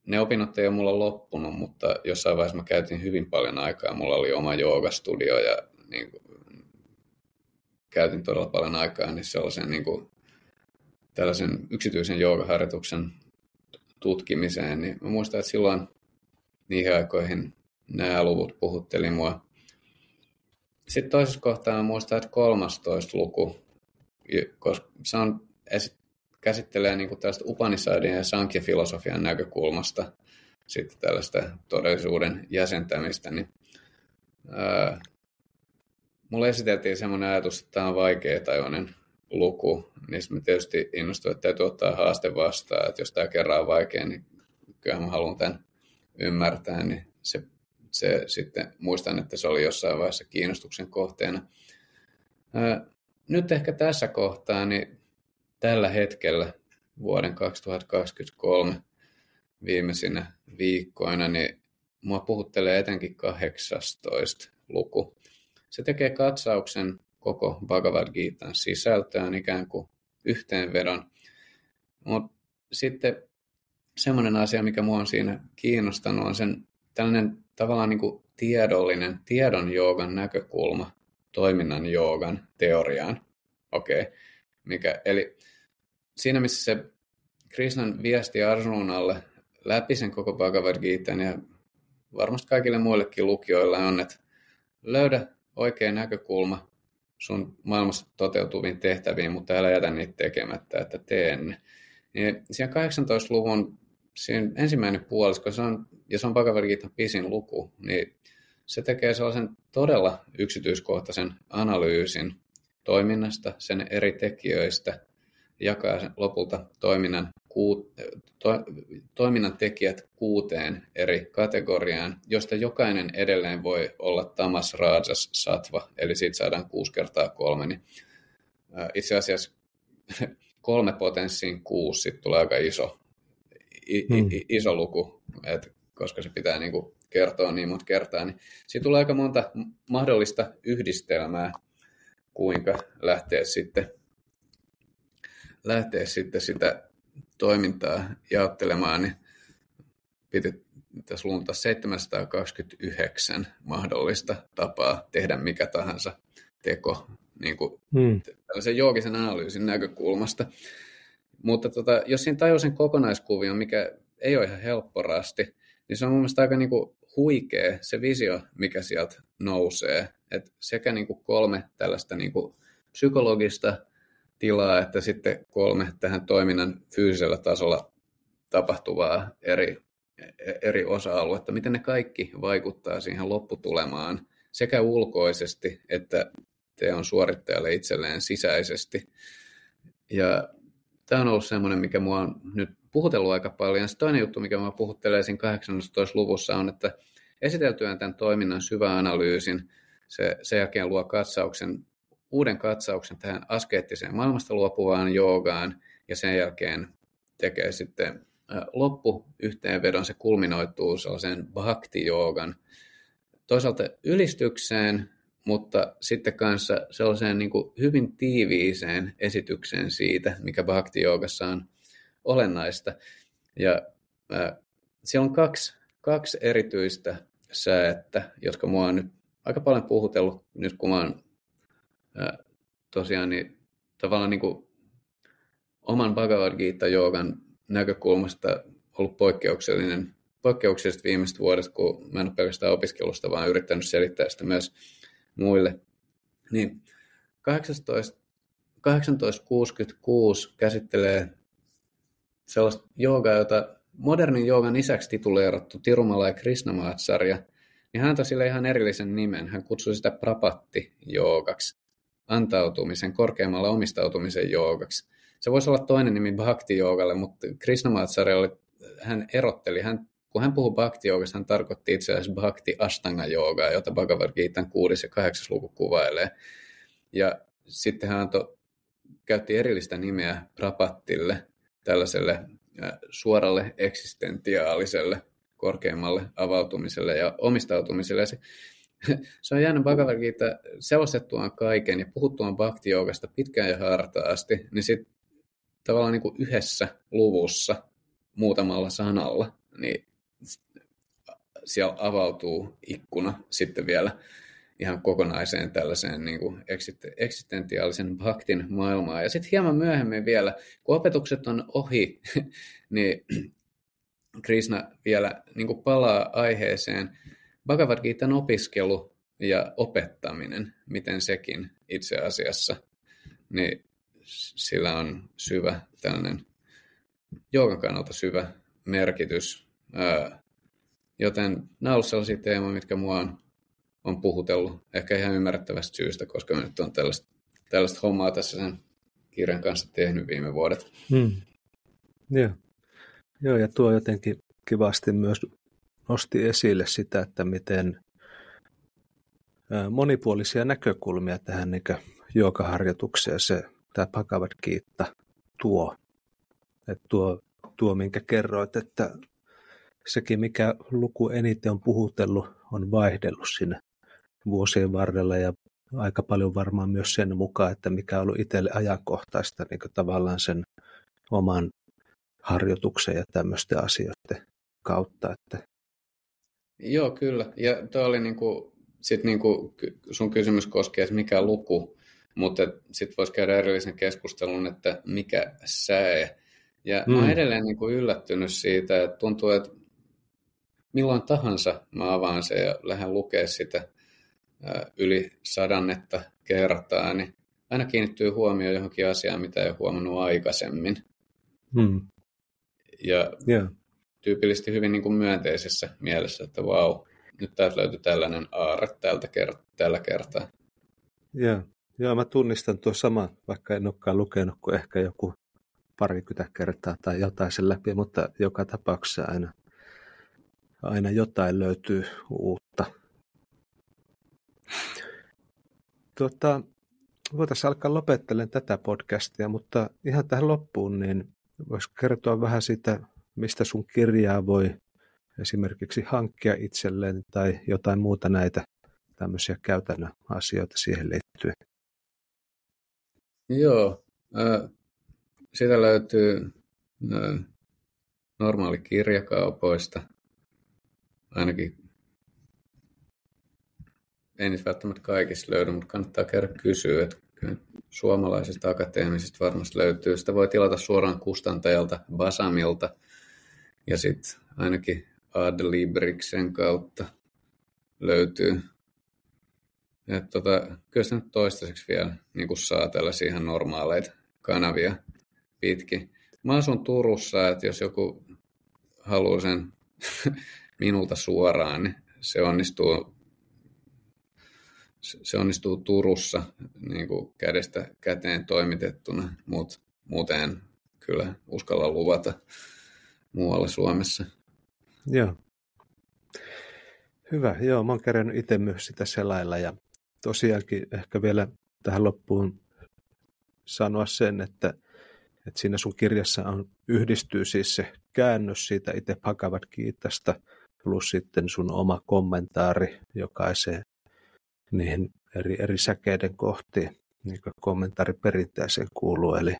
ne opinnot ei ole mulla loppunut, mutta jossain vaiheessa mä käytin hyvin paljon aikaa. Mulla oli oma joogastudio ja niin kuin, käytin todella paljon aikaa niin sellaisen niin kuin, tällaisen yksityisen joogaharjoituksen tutkimiseen, niin mä muistan, että silloin niihin aikoihin nämä luvut puhutteli mua. Sitten toisessa kohtaa muistan, että 13 luku, koska se on, käsittelee niin kuin tällaista Upanisadin ja Sankhya-filosofian näkökulmasta sitten tällaista todellisuuden jäsentämistä, niin ää, mulle esiteltiin semmoinen ajatus, että tämä on vaikeatajoinen luku, niin mä tietysti innostuin, että täytyy ottaa haaste vastaan, että jos tämä kerran on vaikea, niin kyllä mä haluan tämän ymmärtää, niin se, se sitten muistan, että se oli jossain vaiheessa kiinnostuksen kohteena. Nyt ehkä tässä kohtaa, niin tällä hetkellä vuoden 2023 viimeisinä viikkoina, niin mua puhuttelee etenkin 18 luku. Se tekee katsauksen koko Bhagavad Gitan sisältöön ikään kuin yhteenvedon. Mutta sitten semmoinen asia, mikä mua on siinä kiinnostanut, on sen tällainen tavallaan niin kuin tiedollinen, tiedon joogan näkökulma toiminnan joogan teoriaan. Okei. Okay. Mikä, eli siinä, missä se Krishnan viesti Arjunalle läpi sen koko Bhagavad Gitan ja varmasti kaikille muillekin lukijoille on, että löydä oikea näkökulma sun maailmassa toteutuviin tehtäviin, mutta älä jätä niitä tekemättä, että tee ne. Niin siinä 18-luvun siinä ensimmäinen puolisko, se on, ja se on Bhagavad pisin luku, niin se tekee sellaisen todella yksityiskohtaisen analyysin toiminnasta, sen eri tekijöistä, jakaa sen lopulta toiminnan, kuut, to, toiminnan tekijät kuuteen eri kategoriaan, josta jokainen edelleen voi olla tamas rajas satva, eli siitä saadaan kuusi kertaa kolme. Niin, itse asiassa kolme potenssiin kuusi, sitten tulee aika iso, hmm. iso luku. Et koska se pitää niin kuin kertoa niin monta kertaa, niin siitä tulee aika monta mahdollista yhdistelmää, kuinka lähteä sitten, lähteä sitten sitä toimintaa jaottelemaan, niin piti tässä lunta 729 mahdollista tapaa tehdä mikä tahansa teko niin kuin hmm. tällaisen joogisen analyysin näkökulmasta. Mutta tota, jos siinä tajuu sen kokonaiskuvion, mikä ei ole ihan helppo rasti, niin se on mun mielestä aika niin kuin huikea se visio, mikä sieltä nousee. Et sekä niin kuin kolme tällaista niin kuin psykologista tilaa, että sitten kolme tähän toiminnan fyysisellä tasolla tapahtuvaa eri, eri osa-aluetta, miten ne kaikki vaikuttaa siihen lopputulemaan sekä ulkoisesti että teon suorittajalle itselleen sisäisesti. Ja tämä on ollut semmoinen, mikä mua on nyt puhutellut aika paljon. Sitten toinen juttu, mikä mua puhuttelee siinä 18. luvussa on, että esiteltyään tämän toiminnan syvä analyysin, se sen jälkeen luo katsauksen, uuden katsauksen tähän askeettiseen maailmasta luopuvaan joogaan ja sen jälkeen tekee sitten loppuyhteenvedon, se kulminoituu sellaiseen bhakti-joogan, toisaalta ylistykseen, mutta sitten kanssa sellaiseen niin kuin hyvin tiiviiseen esitykseen siitä, mikä bhakti on olennaista. Ja äh, siellä on kaksi, kaksi erityistä säättä, jotka mua on nyt aika paljon puhutellut nyt, kun mä oon äh, tosiaan niin, tavallaan niin kuin oman Bhagavad Gita-joogan näkökulmasta ollut poikkeuksellinen, poikkeuksellisesti viimeiset vuodet, kun mä en ole pelkästään opiskelusta, vaan yrittänyt selittää sitä myös muille. Niin 18, 1866 käsittelee sellaista joogaa, jota modernin joogan isäksi tituleerattu Tirumala ja Krishnamacharya, niin hän antoi sille ihan erillisen nimen. Hän kutsui sitä prapatti-joogaksi, antautumisen, korkeammalla omistautumisen joogaksi. Se voisi olla toinen nimi bhakti-joogalle, mutta Krishnamacharya oli, hän erotteli, hän kun hän puhui bhakti hän tarkoitti itse asiassa bhakti astanga joogaa, jota Bhagavad Gita 6 ja 8 luku kuvailee. Ja sitten hän antoi, käytti erillistä nimeä Prapattille, tällaiselle suoralle eksistentiaaliselle korkeammalle avautumiselle ja omistautumiselle. se, se on jäänyt Bhagavad Gita selostettuaan kaiken ja puhuttuaan bhakti pitkään ja hartaasti, niin sitten tavallaan niin kuin yhdessä luvussa muutamalla sanalla, niin siellä avautuu ikkuna sitten vielä ihan kokonaiseen tällaiseen niin kuin eksistentiaalisen bhaktin maailmaan. Ja sitten hieman myöhemmin vielä, kun opetukset on ohi, niin Krishna vielä niin kuin palaa aiheeseen Bhagavad Gitan opiskelu ja opettaminen, miten sekin itse asiassa, niin sillä on syvä tällainen joogan kannalta syvä merkitys. Joten nämä ovat sellaisia teemoja, mitkä mua on, on puhutellut, ehkä ihan ymmärrettävästä syystä, koska mä nyt on tällaista, tällaista hommaa tässä sen kirjan kanssa tehnyt viime vuodet. Hmm. Joo. Joo, ja tuo jotenkin kivasti myös nosti esille sitä, että miten monipuolisia näkökulmia tähän niin joogaharjoitukseen se tämä Bhagavad Gita tuo. että tuo, tuo, minkä kerroit, että sekin, mikä luku eniten on puhutellut, on vaihdellut siinä vuosien varrella ja aika paljon varmaan myös sen mukaan, että mikä on ollut itselle ajankohtaista niin tavallaan sen oman harjoituksen ja tämmöisten asioiden kautta. Että... Joo, kyllä. Ja tuo oli niin kuin, sit niin kuin sun kysymys koskee, että mikä luku, mutta sitten voisi käydä erillisen keskustelun, että mikä säe. Ja hmm. mä olen edelleen niin kuin yllättynyt siitä, että tuntuu, että milloin tahansa mä avaan sen ja lähden lukemaan sitä yli sadannetta kertaa, niin aina kiinnittyy huomioon johonkin asiaan, mitä ei ole huomannut aikaisemmin. Hmm. Ja yeah. tyypillisesti hyvin niin kuin myönteisessä mielessä, että vau, wow, nyt täältä löytyy tällainen aare tältä kert- tällä kertaa. Joo. Joo, mä tunnistan tuo sama, vaikka en olekaan lukenut kuin ehkä joku parikymmentä kertaa tai jotain sen läpi, mutta joka tapauksessa aina aina jotain löytyy uutta. Tuota, voitaisiin alkaa lopettelemaan tätä podcastia, mutta ihan tähän loppuun, niin voisi kertoa vähän siitä, mistä sun kirjaa voi esimerkiksi hankkia itselleen tai jotain muuta näitä tämmöisiä käytännön asioita siihen liittyen? Joo, äh, sitä löytyy äh, normaali kirjakaupoista, ainakin ei niitä välttämättä kaikissa löydy, mutta kannattaa käydä kysyä, että suomalaisista akateemisista varmasti löytyy. Sitä voi tilata suoraan kustantajalta Basamilta ja sitten ainakin Adlibriksen kautta löytyy. Et tota, kyllä se nyt toistaiseksi vielä niin kuin saa tällaisia ihan normaaleita kanavia pitkin. Mä asun Turussa, että jos joku haluaa sen minulta suoraan, niin se onnistuu se onnistuu Turussa niin kuin kädestä käteen toimitettuna, mutta muuten kyllä uskalla luvata muualla Suomessa. Joo. Hyvä. Joo, mä oon kerännyt itse myös sitä selailla ja tosiaankin ehkä vielä tähän loppuun sanoa sen, että, että siinä sun kirjassa on, yhdistyy siis se käännös siitä itse Bhagavad Gitasta plus sitten sun oma kommentaari jokaiseen niihin eri, eri säkeiden kohtiin, niin kuin kommentaariperinteeseen kuuluu. Eli,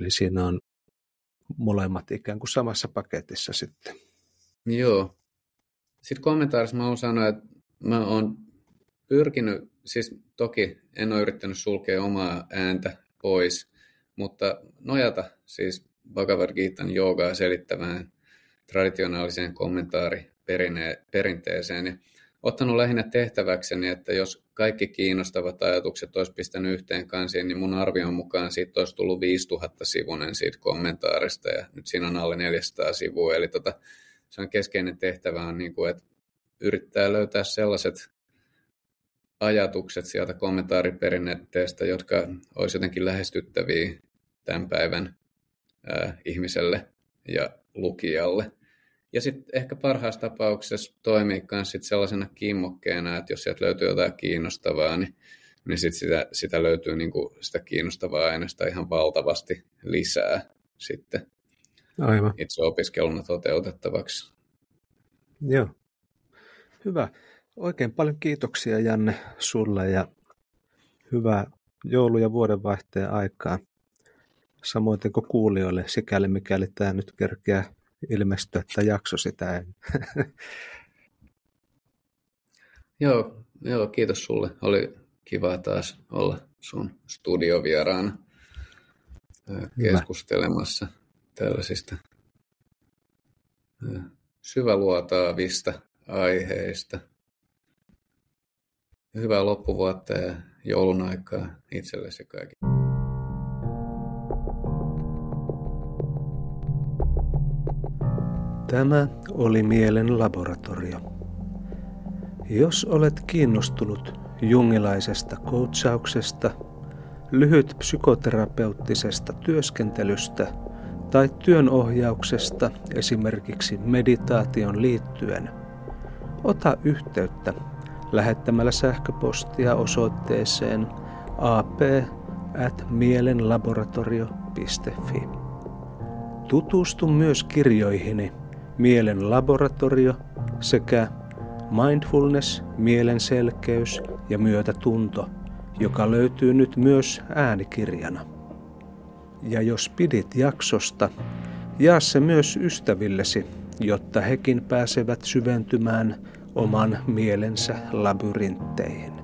eli siinä on molemmat ikään kuin samassa paketissa sitten. Joo. Sitten kommentaarissa mä oon sanoa, että mä oon pyrkinyt, siis toki en ole yrittänyt sulkea omaa ääntä pois, mutta nojata siis Bhagavad Gitan joogaa selittävään traditionaaliseen kommentaariperinteeseen. Ja ottanut lähinnä tehtäväkseni, että jos kaikki kiinnostavat ajatukset olisi pistänyt yhteen kansiin, niin mun arvion mukaan siitä olisi tullut 5000 sivunen siitä kommentaarista ja nyt siinä on alle 400 sivua. Eli tota, se on keskeinen tehtävä on, niin kuin, että yrittää löytää sellaiset ajatukset sieltä kommentaariperinteestä, jotka olisi jotenkin lähestyttäviä tämän päivän ää, ihmiselle ja lukijalle. Ja sitten ehkä parhaassa tapauksessa toimii myös sit sellaisena kimmokkeena, että jos sieltä löytyy jotain kiinnostavaa, niin, niin sit sitä, sitä löytyy niinku sitä kiinnostavaa aineesta ihan valtavasti lisää sitten Aivan. itse opiskeluna toteutettavaksi. Joo. Hyvä. Oikein paljon kiitoksia Janne sulle ja hyvää joulu- ja vuodenvaihteen aikaa. Samoin kuin kuulijoille, sikäli mikäli tämä nyt kerkeää ilmestyä että jakso sitä joo, joo, kiitos sulle. Oli kiva taas olla sun studiovieraana keskustelemassa tällaisista syväluotaavista aiheista. Hyvää loppuvuotta ja joulun aikaa itsellesi kaikille. Tämä oli Mielen laboratorio. Jos olet kiinnostunut jungilaisesta coachauksesta, lyhyt psykoterapeuttisesta työskentelystä tai työnohjauksesta esimerkiksi meditaation liittyen, ota yhteyttä lähettämällä sähköpostia osoitteeseen ap at mielenlaboratorio.fi. Tutustu myös kirjoihini – mielen laboratorio sekä mindfulness, mielen selkeys ja myötätunto, joka löytyy nyt myös äänikirjana. Ja jos pidit jaksosta, jaa se myös ystävillesi, jotta hekin pääsevät syventymään oman mielensä labyrintteihin.